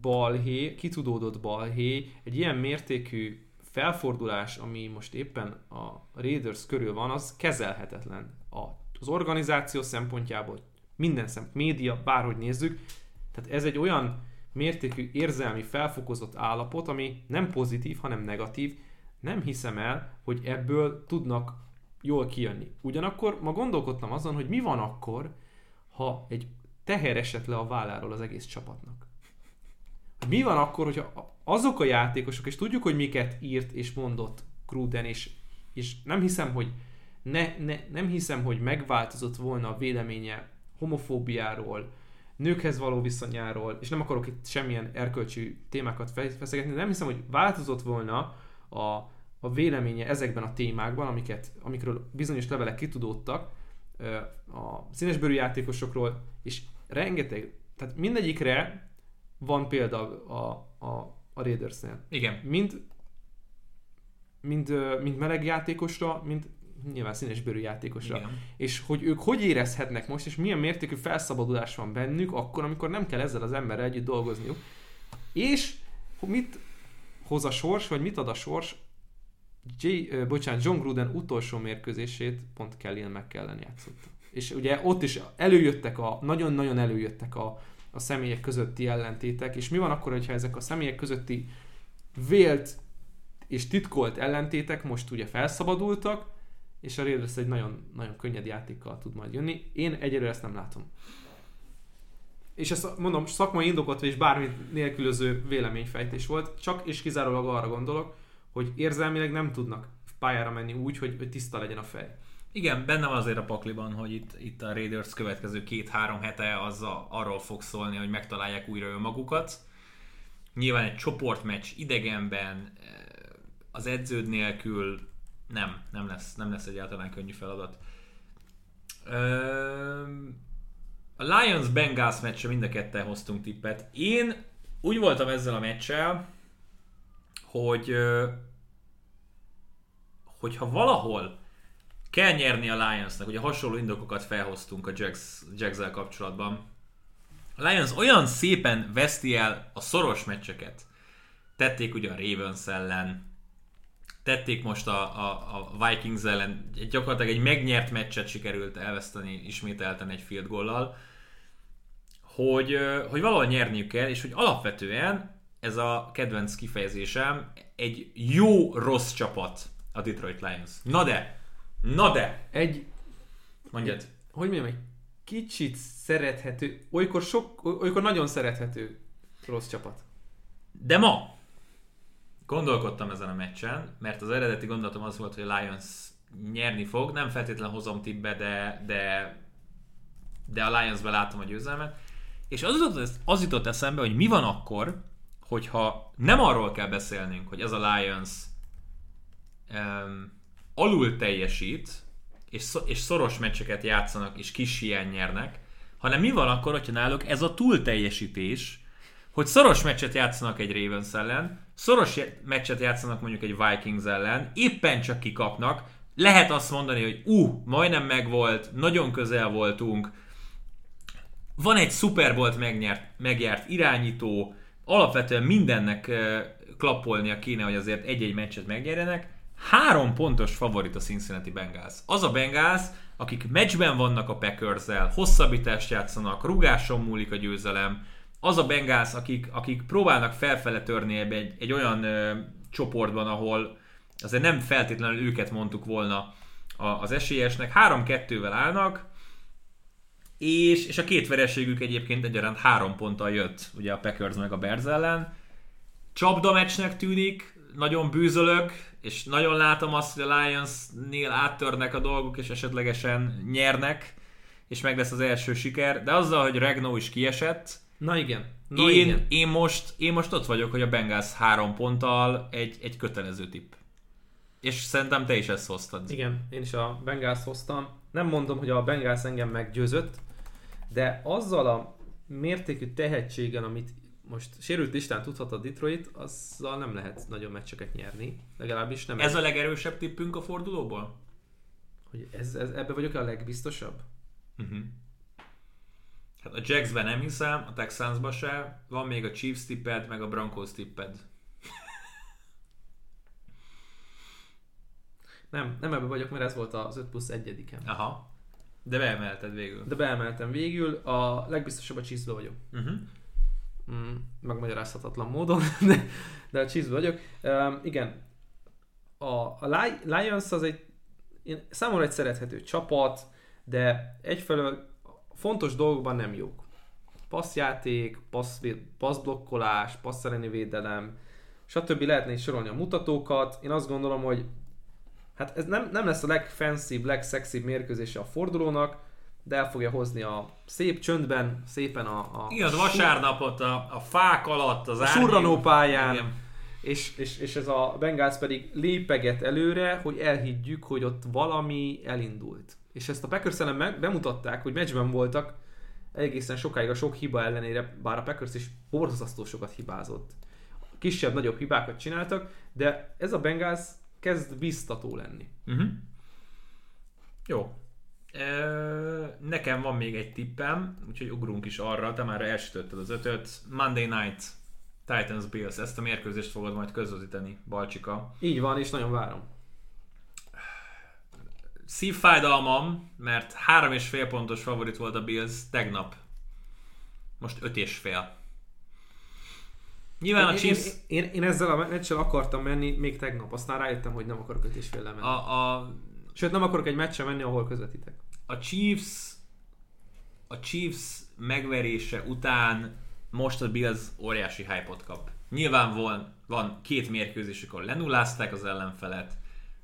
balhé, kitudódott balhé, egy ilyen mértékű felfordulás, ami most éppen a Raiders körül van, az kezelhetetlen. A, az organizáció szempontjából, minden szempont, média, bárhogy nézzük. Tehát ez egy olyan mértékű érzelmi felfokozott állapot, ami nem pozitív, hanem negatív. Nem hiszem el, hogy ebből tudnak jól kijönni. Ugyanakkor ma gondolkodtam azon, hogy mi van akkor, ha egy teher esett le a válláról az egész csapatnak. Mi van akkor, hogyha azok a játékosok, és tudjuk, hogy miket írt és mondott Gruden, és, és nem hiszem, hogy ne, ne, nem hiszem, hogy megváltozott volna a véleménye homofóbiáról, nőkhez való viszonyáról, és nem akarok itt semmilyen erkölcsű témákat fe- feszegetni, de nem hiszem, hogy változott volna a, a véleménye ezekben a témákban, amiket, amikről bizonyos levelek kitudódtak, a színesbőrű játékosokról, és rengeteg, tehát mindegyikre van példa a, a, a Raidersnél. Igen. Mind, mind, mind meleg játékosra, mind nyilván színesbőrű játékosra. Igen. És hogy ők hogy érezhetnek most, és milyen mértékű felszabadulás van bennük, akkor, amikor nem kell ezzel az emberrel együtt dolgozniuk. És mit hoz a sors, vagy mit ad a sors? J, bocsánat, John Gruden utolsó mérkőzését pont Kellyan meg kellene játszotta. És ugye ott is előjöttek a, nagyon-nagyon előjöttek a, a személyek közötti ellentétek, és mi van akkor, hogyha ezek a személyek közötti vélt és titkolt ellentétek most ugye felszabadultak, és a Raiders egy nagyon, nagyon könnyed játékkal tud majd jönni. Én egyelőre ezt nem látom. És ezt mondom, szakmai indokot és bármi nélkülöző véleményfejtés volt, csak és kizárólag arra gondolok, hogy érzelmileg nem tudnak pályára menni úgy, hogy, hogy tiszta legyen a fej. Igen, benne van azért a pakliban, hogy itt, itt a Raiders következő két-három hete az a, arról fog szólni, hogy megtalálják újra önmagukat. Nyilván egy csoportmeccs idegenben, eh, az edződ nélkül nem, nem lesz, nem lesz egyáltalán könnyű feladat. Öm, A Lions Bengals meccsre mind a ketten hoztunk tippet. Én úgy voltam ezzel a meccsel, hogy ö, hogyha valahol kell nyerni a Lionsnak, ugye hasonló indokokat felhoztunk a Jags, Jags-el kapcsolatban. A Lions olyan szépen veszti el a szoros meccseket. Tették ugye a Ravens ellen, tették most a, a, a Vikings ellen, gyakorlatilag egy megnyert meccset sikerült elveszteni ismételten egy field goal hogy, hogy valahol nyerniük kell, és hogy alapvetően ez a kedvenc kifejezésem egy jó rossz csapat a Detroit Lions. Na de, na de, Egy, mondjad. hogy mondjam, egy kicsit szerethető, olykor, sok, olykor nagyon szerethető rossz csapat. De ma gondolkodtam ezen a meccsen, mert az eredeti gondolatom az volt, hogy a Lions nyerni fog. Nem feltétlenül hozom tippbe, de, de, de a Lionsbe látom a győzelmet. És az jutott, az jutott eszembe, hogy mi van akkor, hogyha nem arról kell beszélnünk, hogy ez a Lions um, alul teljesít, és, szo- és szoros meccseket játszanak, és kis hiány nyernek, hanem mi van akkor, hogyha náluk ez a túl teljesítés, hogy szoros meccset játszanak egy Ravens ellen, szoros meccset játszanak mondjuk egy Vikings ellen, éppen csak kikapnak, lehet azt mondani, hogy uh, majdnem megvolt, nagyon közel voltunk, van egy Super Bowl-t megnyert, megjárt irányító, alapvetően mindennek klappolnia kéne, hogy azért egy-egy meccset megnyerjenek. Három pontos favorit a Cincinnati Bengals. Az a Bengals, akik meccsben vannak a packers hosszabbítást játszanak, rugáson múlik a győzelem. Az a Bengals, akik, akik próbálnak felfele törni egy, egy olyan ö, csoportban, ahol azért nem feltétlenül őket mondtuk volna a, az esélyesnek. 3-2-vel állnak, és, és a két vereségük egyébként egyaránt három ponttal jött, ugye a Packers meg a Bears ellen. Csapda meccsnek tűnik, nagyon bűzölök, és nagyon látom azt, hogy a Lions-nél áttörnek a dolgok, és esetlegesen nyernek, és meg lesz az első siker, de azzal, hogy Regno is kiesett, Na igen. Na én, igen. én, most, én most ott vagyok, hogy a Bengals három ponttal egy, egy kötelező tipp. És szerintem te is ezt hoztad. Igen, én is a Bengals hoztam. Nem mondom, hogy a Bengals engem meggyőzött, de azzal a mértékű tehetséggel, amit most sérült listán tudhat a Detroit, azzal nem lehet nagyon meccseket nyerni. Legalábbis nem. Ez a legerősebb tippünk a fordulóból? Hogy ez, ez, ebbe vagyok a legbiztosabb? Uh-huh. Hát a Jacksben nem hiszem, a Texansba se. Van még a Chiefs tipped, meg a Broncos tipped. Nem, nem ebbe vagyok, mert ez volt az 5 plusz 1 Aha. De beemelted végül. De beemeltem végül, a legbiztosabb a Chiefsbe vagyok. Uh-huh. Mm, megmagyarázhatatlan módon, de, de a Chiefsbe vagyok. Um, igen, a, a Lions az egy én, számomra egy szerethető csapat, de egyfelől fontos dolgokban nem jók. Passzjáték, passz, passzblokkolás, passzereni védelem, stb. lehetne is sorolni a mutatókat. Én azt gondolom, hogy hát ez nem, nem lesz a legfancybb, legszexibb mérkőzése a fordulónak, de el fogja hozni a szép csöndben, szépen a... a Igen, a vasárnapot a, a fák alatt, az a surranó pályán. Igen. És, és, és ez a Bengals pedig lépeget előre, hogy elhiggyük, hogy ott valami elindult. És ezt a Packers ellen bemutatták, hogy meccsben voltak, egészen sokáig a sok hiba ellenére, bár a Packers is borzasztó sokat hibázott. Kisebb-nagyobb hibákat csináltak, de ez a Bengals kezd biztató lenni. Uh-huh. Jó. Nekem van még egy tippem, úgyhogy ugrunk is arra, te már elsütötted az ötöt. Monday Night Titans Bills, ezt a mérkőzést fogod majd közvetíteni, Balcsika. Így van, és nagyon várom. Szívfájdalmam, mert három és fél pontos favorit volt a Bills tegnap. Most öt és fél. Nyilván én, a Chiefs... Én, én, én, ezzel a meccsel akartam menni még tegnap, aztán rájöttem, hogy nem akarok öt és fél menni. A, a... Sőt, nem akarok egy meccse menni, ahol közvetítek. A Chiefs a Chiefs megverése után most a Bills óriási hype kap. Nyilván van, van két mérkőzés, akkor lenullázták az ellenfelet,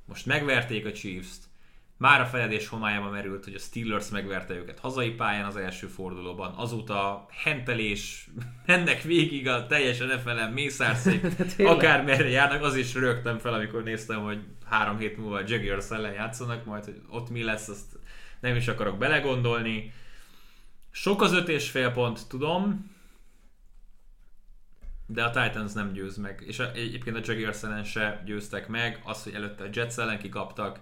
most megverték a Chiefs-t, már a feledés homályába merült, hogy a Steelers megverte őket hazai pályán az első fordulóban, azóta hentelés, mennek végig a teljesen NFL-en mészárszék, akármerre járnak, az is rögtem fel, amikor néztem, hogy három hét múlva a Jaguars ellen játszanak, majd hogy ott mi lesz, azt nem is akarok belegondolni. Sok az öt és fél pont, tudom, de a Titans nem győz meg. És egyébként a Jaguars ellen se győztek meg, az, hogy előtte a Jets ellen kikaptak,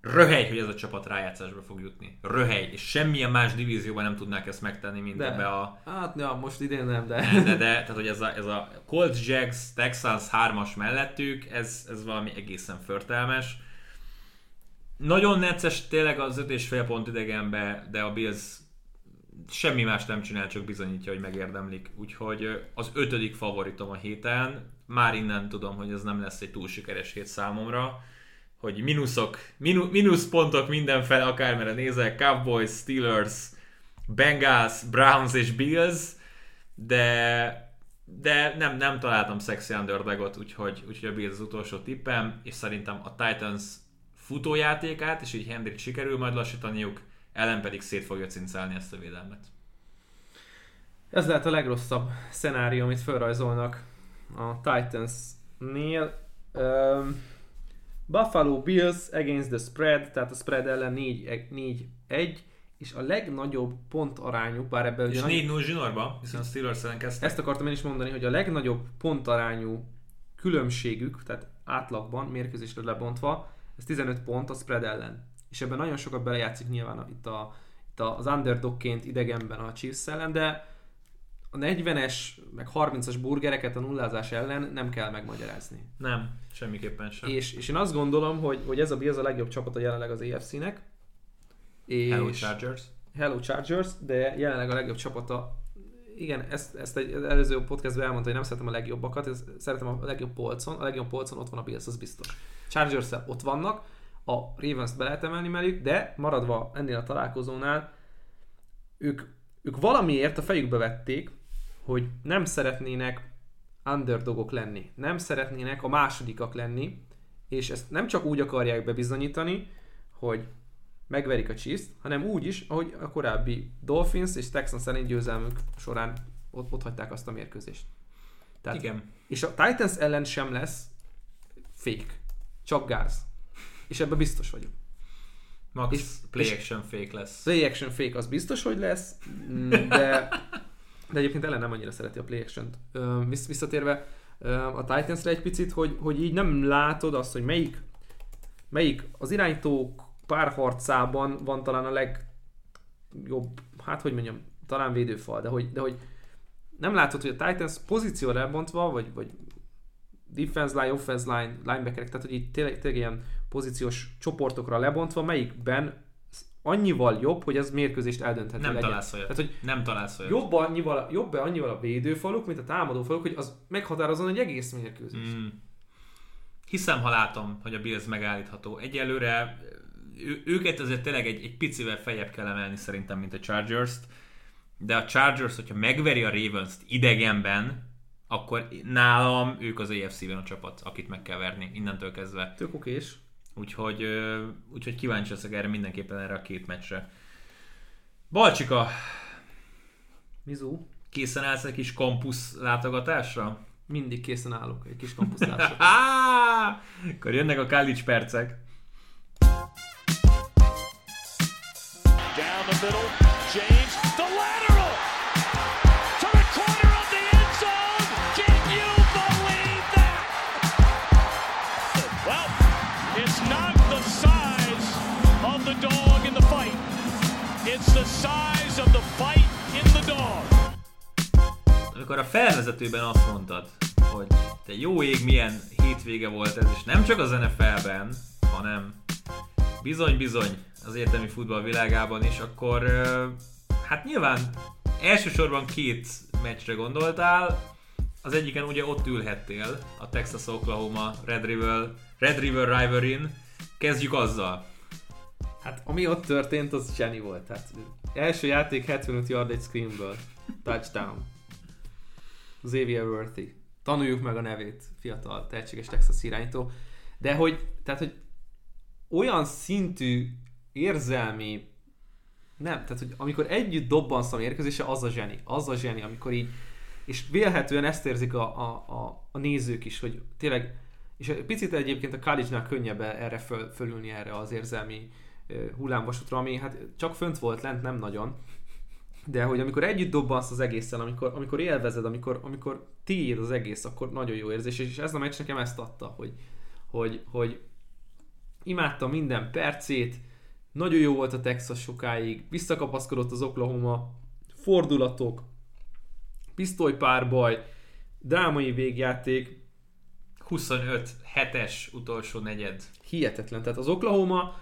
röhely, hogy ez a csapat rájátszásba fog jutni. Röhely, és semmilyen más divízióban nem tudnák ezt megtenni, mint de. ebbe a... Hát, ja, most idén nem, de... De, de, de tehát, hogy ez a, ez a Colts, Jags, Texans 3-as mellettük, ez, ez valami egészen förtelmes. Nagyon necces tényleg az 5,5 pont idegenbe, de a Bills semmi más nem csinál, csak bizonyítja, hogy megérdemlik. Úgyhogy az ötödik favoritom a héten. Már innen tudom, hogy ez nem lesz egy túl sikeres hét számomra. Hogy mínuszok, mínusz, mínusz pontok mindenfele, akármere nézek, Cowboys, Steelers, Bengals, Browns és Bills, de de nem, nem találtam sexy underdogot, úgyhogy, úgyhogy a Bills az utolsó tippem, és szerintem a Titans futójátékát, és így Hendrik sikerül majd lassítaniuk, ellen pedig szét fogja cincálni ezt a védelmet. Ez lehet a legrosszabb szenárió, amit felrajzolnak a Titans-nél. Um, Buffalo Bills against the spread, tehát a spread ellen 4-1, és a legnagyobb pont arányú, bár ebben És 4 0 zsinórba, hiszen a Steelers ellen kezdtek. Ezt akartam én is mondani, hogy a legnagyobb pont arányú különbségük, tehát átlagban, mérkőzésre lebontva, ez 15 pont a spread ellen és ebben nagyon sokat belejátszik nyilván a, itt, a, itt az underdogként idegenben a Chiefs ellen, de a 40-es, meg 30-as burgereket a nullázás ellen nem kell megmagyarázni. Nem, semmiképpen sem. És, és én azt gondolom, hogy, hogy ez a Bills a legjobb csapat a jelenleg az AFC-nek. És Hello Chargers. Hello Chargers, de jelenleg a legjobb csapata igen, ezt, ezt egy előző podcastban elmondta, hogy nem szeretem a legjobbakat, szeretem a legjobb polcon, a legjobb polcon ott van a Bills, az biztos. chargers ott vannak, a Ravens-t be lehet emelni melük, de maradva ennél a találkozónál, ők, ők valamiért a fejükbe vették, hogy nem szeretnének underdogok lenni, nem szeretnének a másodikak lenni, és ezt nem csak úgy akarják bebizonyítani, hogy megverik a chiefs hanem úgy is, ahogy a korábbi Dolphins és Texans szerint győzelmük során ott, ott hagyták azt a mérkőzést. Tehát, Igen. És a Titans ellen sem lesz fake csak gáz. És ebben biztos vagyok. Max És- play action fake lesz. Play action fake az biztos, hogy lesz, mm, de, de egyébként ellen nem annyira szereti a play action-t. Visszatérve a Titansre egy picit, hogy, hogy így nem látod azt, hogy melyik, melyik az irányítók párharcában van talán a legjobb, hát hogy mondjam, talán védőfal, de hogy, de hogy nem látod, hogy a Titans pozícióra elbontva, vagy, vagy defense line, offense line, linebackerek, tehát hogy így tényleg, tényleg ilyen pozíciós csoportokra lebontva, melyikben annyival jobb, hogy ez mérkőzést eldönthető Nem legyen. találsz olyat. Tehát, hogy Nem találsz olyat. jobb annyival, jobb annyival a védőfaluk, mint a támadófaluk, hogy az meghatározon egy egész mérkőzést. Mm. Hiszem, ha látom, hogy a Bills megállítható. Egyelőre ő, őket azért tényleg egy, egy picivel feljebb kell emelni szerintem, mint a Chargers-t. De a Chargers, hogyha megveri a Ravens-t idegenben, akkor nálam ők az AFC-ben a csapat, akit meg kell verni innentől kezdve. Tök okés. Úgyhogy, úgyhogy kíváncsi leszek erre mindenképpen erre a két meccsre. Balcsika, Mizu, készen állsz egy kis kampusz látogatásra? mindig készen állok egy kis kampusztásra. Á, Akkor jönnek a college percek. Down the middle, James, the lateral to the corner of the end zone. Can you believe that? Well, it's not the size of the dog in the fight. It's the size of the fight in the dog. Amikor a felvezetőben azt mondtad, hogy te jó ég milyen hétvége volt ez, és nem csak az NFL-ben, hanem bizony-bizony az értelmi futball világában is, akkor hát nyilván elsősorban két meccsre gondoltál, az egyiken ugye ott ülhettél, a Texas-Oklahoma Red River, Red River Rivalry-n. Kezdjük azzal. Hát ami ott történt, az zseni volt. Hát, első játék 75 yard egy screenből. Touchdown. Xavier Worthy. Tanuljuk meg a nevét, fiatal, tehetséges Texas irányító. De hogy, tehát, hogy olyan szintű érzelmi nem, tehát hogy amikor együtt dobbansz a mérkőzése, az a zseni. Az a zseni, amikor így és vélhetően ezt érzik a, a, a, a nézők is, hogy tényleg és picit egyébként a college-nál könnyebb erre föl, fölülni erre az érzelmi hullámvasútra, ami hát csak fönt volt lent, nem nagyon. De hogy amikor együtt dobbansz az egészen, amikor, amikor élvezed, amikor, amikor tiéd az egész, akkor nagyon jó érzés, és ez a meccs nekem ezt adta, hogy, hogy, hogy imádtam minden percét, nagyon jó volt a Texas sokáig, visszakapaszkodott az Oklahoma, fordulatok, pisztolypárbaj, drámai végjáték, 25-7-es utolsó negyed. hihetetlen. Tehát az Oklahoma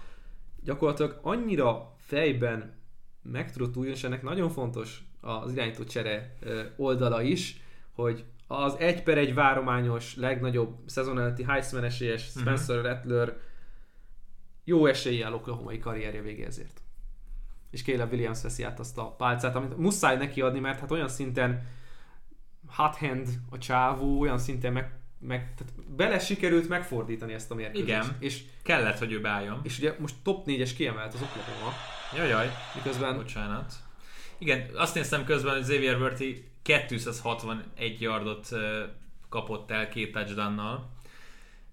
gyakorlatilag annyira fejben meg tudott újulni, és ennek nagyon fontos az irányító csere oldala is, hogy az egy per egy várományos, legnagyobb szezon előtti Heisman esélyes Spencer uh-huh. Rattler jó eséllyel Oklahomai karrierje végézért. És Caleb Williams veszi át azt a pálcát, amit muszáj neki adni, mert hát olyan szinten hot hand a csávó, olyan szinten meg, meg tehát bele sikerült megfordítani ezt a mérkőzést. Igen. És, Kellett, hogy ő beálljon. és ugye most top 4-es kiemelt az Oklahoma, Jajjaj, miközben bocsánat. Igen, azt néztem közben, hogy Xavier Worthy 261 yardot kapott el két touchdownnal.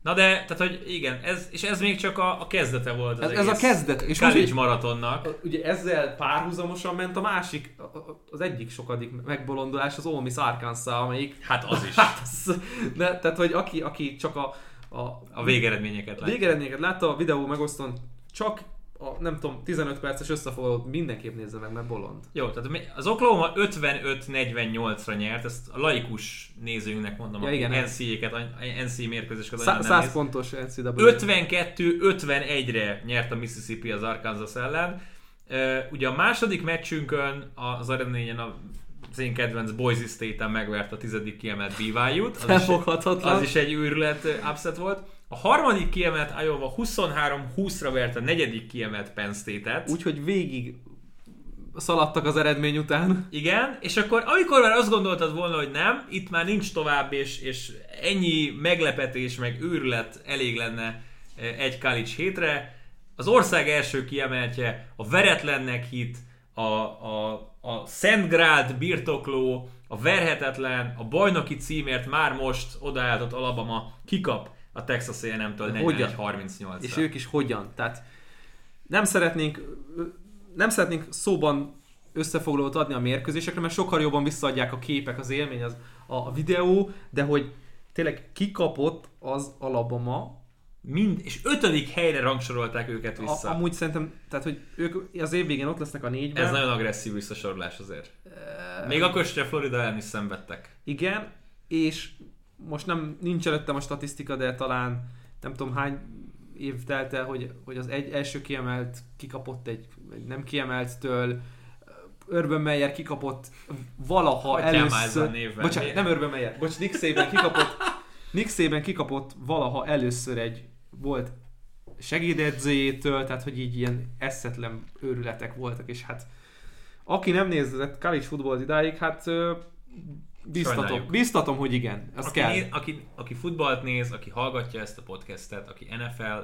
Na de, tehát hogy igen, ez, és ez még csak a, a kezdete volt az Ez- ez a kezdet, és most college így- maratonnak. ugye ezzel párhuzamosan ment a másik, a- a- az egyik sokadik megbolondulás az Ole Miss Arkansas, amelyik Hát az is. Hát, az, ne, tehát, hogy aki, aki csak a, a, A végeredményeket lát. végeredményeket látta, a videó megosztón csak a, nem tudom, 15 perces összefoglalót mindenképp nézze meg, mert bolond. Jó, tehát az Oklahoma 55-48-ra nyert, ezt a laikus nézőinknek mondom, Ja, igen. NCA-ket, NCA mérkőzéseket Szá- nagyon nem 100 néz. pontos NCAA. 52-51-re nyert a Mississippi az Arkansas ellen. Ugye a második meccsünkön az arenényen a az én kedvenc Boise State-en megvert a tizedik kiemelt BYU-t. Az is, az is egy őrület upset volt. A harmadik kiemelt Iowa 23-20-ra vert a negyedik kiemelt Penn State-et. Úgyhogy végig szaladtak az eredmény után. Igen, és akkor amikor már azt gondoltad volna, hogy nem, itt már nincs tovább, és, és ennyi meglepetés, meg őrület elég lenne eh, egy college hétre, az ország első kiemeltje, a veretlennek hit, a, a, a Szent birtokló, a verhetetlen, a bajnoki címért már most odaálltott Alabama kikap a Texas A&M-től Hogyan? 41-38 És ők is hogyan. Tehát nem szeretnénk, nem szeretnénk szóban összefoglalót adni a mérkőzésekre, mert sokkal jobban visszaadják a képek, az élmény, az, a, a videó, de hogy tényleg kikapott az Alabama, Mind, és ötödik helyre rangsorolták őket vissza. A, amúgy szerintem, tehát hogy ők az év végén ott lesznek a négyben. Ez nagyon agresszív visszasorolás azért. Még akkor a Florida ellen is szenvedtek. Igen, és most nem nincs előttem a statisztika, de talán nem tudom hány év telt el, hogy, hogy az egy első kiemelt kikapott egy, egy nem kiemeltől, Urban Meyer kikapott valaha ezzel először... a névvel. Bocsánat, nem Urban Meyer, bocs, Nick Saban kikapott, Nick Saban kikapott valaha először egy volt segédedzőjétől, tehát hogy így ilyen eszetlen őrületek voltak, és hát aki nem nézett college futballt idáig, hát biztatom, biztatom, hogy igen, az Aki, kell. néz, aki, aki futballt néz, aki hallgatja ezt a podcastet, aki NFL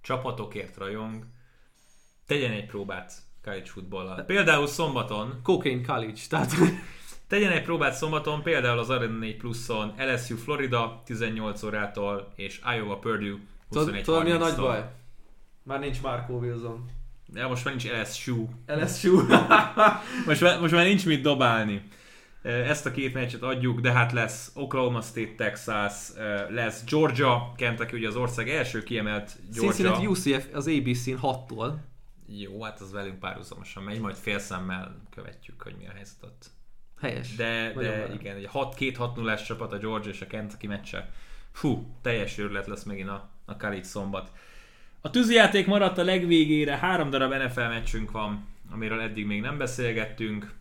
csapatokért rajong, tegyen egy próbát college futballal. Például szombaton, Cocaine College, tehát tegyen egy próbát szombaton, például az Arena 4 pluszon, LSU Florida 18 órától, és Iowa Purdue tudod, tudod mi a nagy 21-30-tól. baj? Már nincs Marco Wilson. De most már nincs LSU. LSU. Most már, most már nincs mit dobálni. Ezt a két meccset adjuk, de hát lesz Oklahoma State, Texas, lesz Georgia, Kentucky, ugye az ország első kiemelt Georgia. Cincinnati UCF az ABC-n 6-tól. Jó, hát az velünk párhuzamosan megy, majd félszemmel követjük, hogy mi a helyzet ott. Helyes. De, de velem. igen, egy 6 2 6 0 csapat a Georgia és a Kentucky meccse. Fú, teljes őrület lesz megint a, a college szombat. A tűzijáték maradt a legvégére, három darab NFL meccsünk van, amiről eddig még nem beszélgettünk.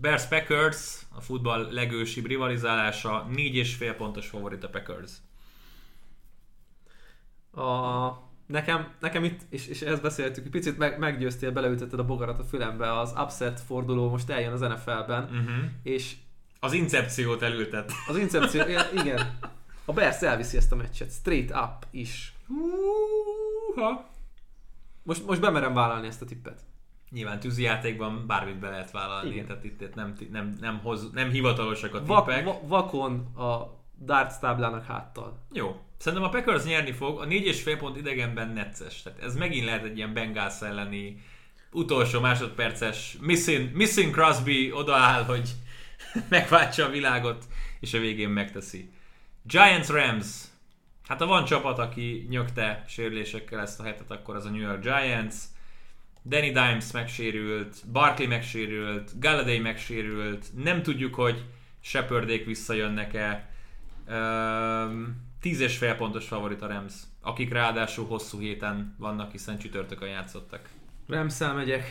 Bears Packers, a futball legősibb rivalizálása, négy és fél pontos favorit a Packers. A, nekem, nekem itt, és, és ezt beszéltük, egy picit meg, meggyőztél, beleütötted a bogarat a fülembe, az upset forduló most eljön az NFL-ben, Uh-huh. és Az incepciót elültet. az incepció, igen, a Bears elviszi ezt a meccset, straight up is. Húha. Most, most bemerem vállalni ezt a tippet. Nyilván tűzijátékban bármit be lehet vállalni, Igen. tehát itt, itt nem, nem, nem, hoz, nem hivatalosak a Vak, tippek. va, vakon a darts táblának háttal. Jó. Szerintem a Packers nyerni fog, a 4,5 pont idegenben necces. Tehát ez megint lehet egy ilyen Bengals elleni utolsó másodperces missing, missing Crosby odaáll, hogy megváltsa a világot, és a végén megteszi. Giants Rams. Hát ha van csapat, aki nyögte sérülésekkel ezt a hetet, akkor az a New York Giants. Danny Dimes megsérült, Barkley megsérült, Galladay megsérült, nem tudjuk, hogy Shepardék visszajönnek-e. Üm, 10 és fél pontos favorit a Rams, akik ráadásul hosszú héten vannak, hiszen csütörtökön játszottak. Remszel megyek.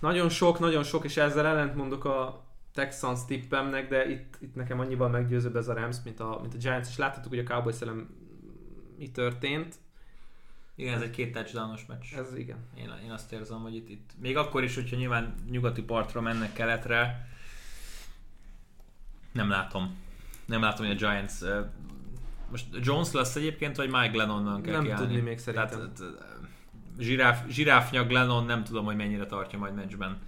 Nagyon sok, nagyon sok, és ezzel ellent mondok a Texans tippemnek, de itt, itt nekem annyival meggyőzőbb ez a Rams, mint a, mint a Giants, és láthatjuk, hogy a Cowboys ellen mi történt. Igen, ez egy két touchdownos meccs. Ez igen. Én, én azt érzem, hogy itt, itt még akkor is, hogyha nyilván nyugati partra mennek keletre, nem látom. Nem látom, hogy a Giants... Most Jones lesz egyébként, vagy Mike Glennonnan kell Nem kiállni? tudni még szerintem. Tehát, zsiráf, zsiráfnya Glennon nem tudom, hogy mennyire tartja majd meccsben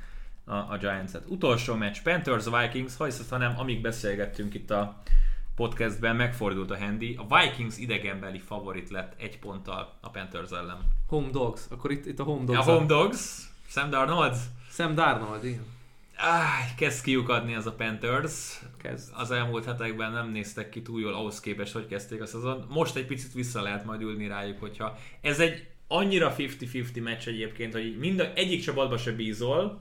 a, a Giants-et. Utolsó meccs, Panthers-Vikings, ha hiszed, hanem amíg beszélgettünk itt a podcastben, megfordult a handy. A Vikings idegenbeli favorit lett egy ponttal a Panthers ellen. Home Dogs. Akkor itt, itt a Home A Dogs. Home Dogs, Sam Darnold, Sam Darnold, igen. áh, kezd kiukadni az a Panthers. Kezd. Az elmúlt hetekben nem néztek ki túl jól ahhoz képest, hogy kezdték a szezon. Most egy picit vissza lehet majd ülni rájuk, hogyha ez egy annyira 50-50 meccs egyébként, hogy mind a, egyik csapatba se bízol,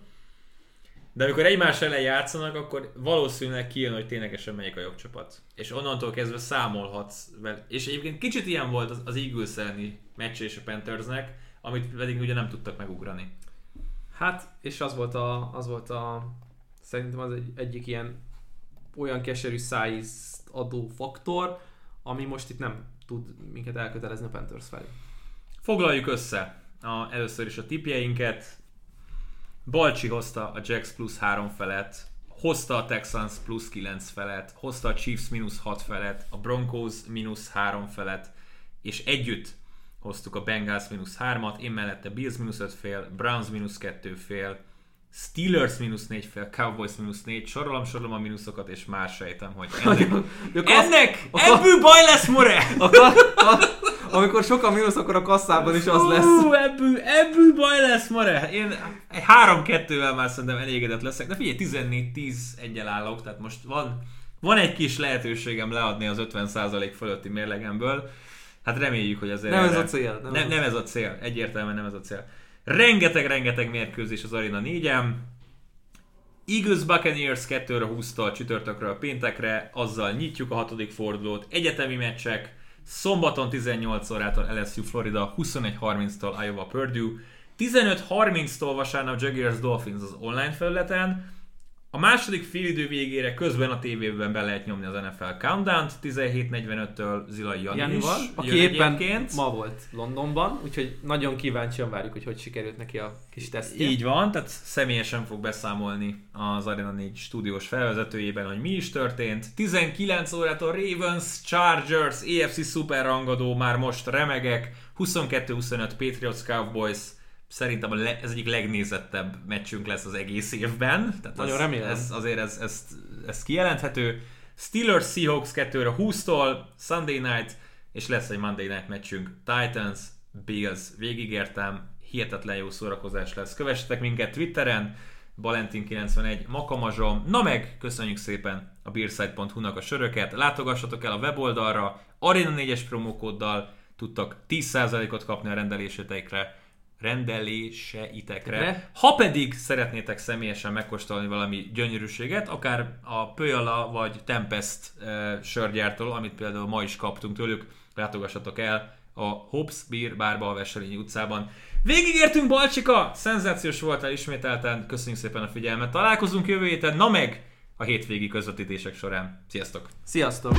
de amikor egymás ellen játszanak, akkor valószínűleg kijön, hogy ténylegesen melyik a jobb csapat. És onnantól kezdve számolhatsz vele. És egyébként kicsit ilyen volt az, az Eagles elleni meccs és a Panthersnek, amit pedig ugye nem tudtak megugrani. Hát, és az volt a, az volt a szerintem az egy, egyik ilyen olyan keserű szájízt adó faktor, ami most itt nem tud minket elkötelezni a Panthers felé. Foglaljuk össze a, először is a tipjeinket. Balcsi hozta a Jacks plusz 3 felet, hozta a Texans plusz 9 felet, hozta a Chiefs mínusz 6 felet, a Broncos mínusz 3 felet, és együtt hoztuk a Bengals mínusz 3-at, én mellette Bills mínusz 5 fél, Browns mínusz 2 fél, Steelers mínusz 4 fél, Cowboys mínusz 4, sorolom, sorolom a mínuszokat, és már sejtem, hogy ennek, ennek ebből baj lesz, more! A, ka, a, amikor sok a mínusz, akkor a kasszában is az lesz. Ú, ebből, ebből baj lesz, more! Én egy 3-2-vel már szerintem elégedett leszek, de figyelj, 14-10 egyel állok, tehát most van, van egy kis lehetőségem leadni az 50% fölötti mérlegemből. Hát reméljük, hogy azért... Nem ez erre- a cél, nem Nem, ez nem, a ez a cél. Egyértelműen nem ez a cél. Rengeteg-rengeteg mérkőzés az Arena 4-en. Eagles Buccaneers 2-re húzta csütörtökről péntekre, azzal nyitjuk a hatodik fordulót. Egyetemi meccsek, szombaton 18 órától LSU Florida, 21.30-tól Iowa Purdue, 15.30-tól vasárnap Jaguars Dolphins az online felületen, a második félidő végére közben a tévében be lehet nyomni az NFL Countdown-t, 17.45-től Zilai Jani Janival, is aki éppen egyébként. ma volt Londonban, úgyhogy nagyon kíváncsian várjuk, hogy hogy sikerült neki a kis tesztje. Így van, tehát személyesen fog beszámolni az Arena 4 stúdiós felvezetőjében, hogy mi is történt. 19 órától Ravens, Chargers, AFC Super rangadó, már most remegek. 22-25 Patriots Cowboys, szerintem ez egyik legnézettebb meccsünk lesz az egész évben. Tehát Nagyon ez, remélem. Ez, azért ez, ez, ez kijelenthető. Steelers Seahawks 2-re 20-tól, Sunday Night, és lesz egy Monday Night meccsünk. Titans, Bills, végigértem, hihetetlen jó szórakozás lesz. Kövessetek minket Twitteren, Valentin91, Makamazsom, na meg, köszönjük szépen a beerside.hu-nak a söröket, látogassatok el a weboldalra, Arena 4-es promókóddal tudtok 10%-ot kapni a rendelésetekre, rendeléseitekre. Re? Ha pedig szeretnétek személyesen megkóstolni valami gyönyörűséget, akár a Pöjala vagy Tempest e, sörgyártól, amit például ma is kaptunk tőlük, látogassatok el a Hobbs Beer Bárba a Veselényi utcában. Végigértünk Balcsika, szenzációs voltál ismételten, köszönjük szépen a figyelmet, találkozunk jövő héten, na meg a hétvégi közvetítések során. Sziasztok! Sziasztok!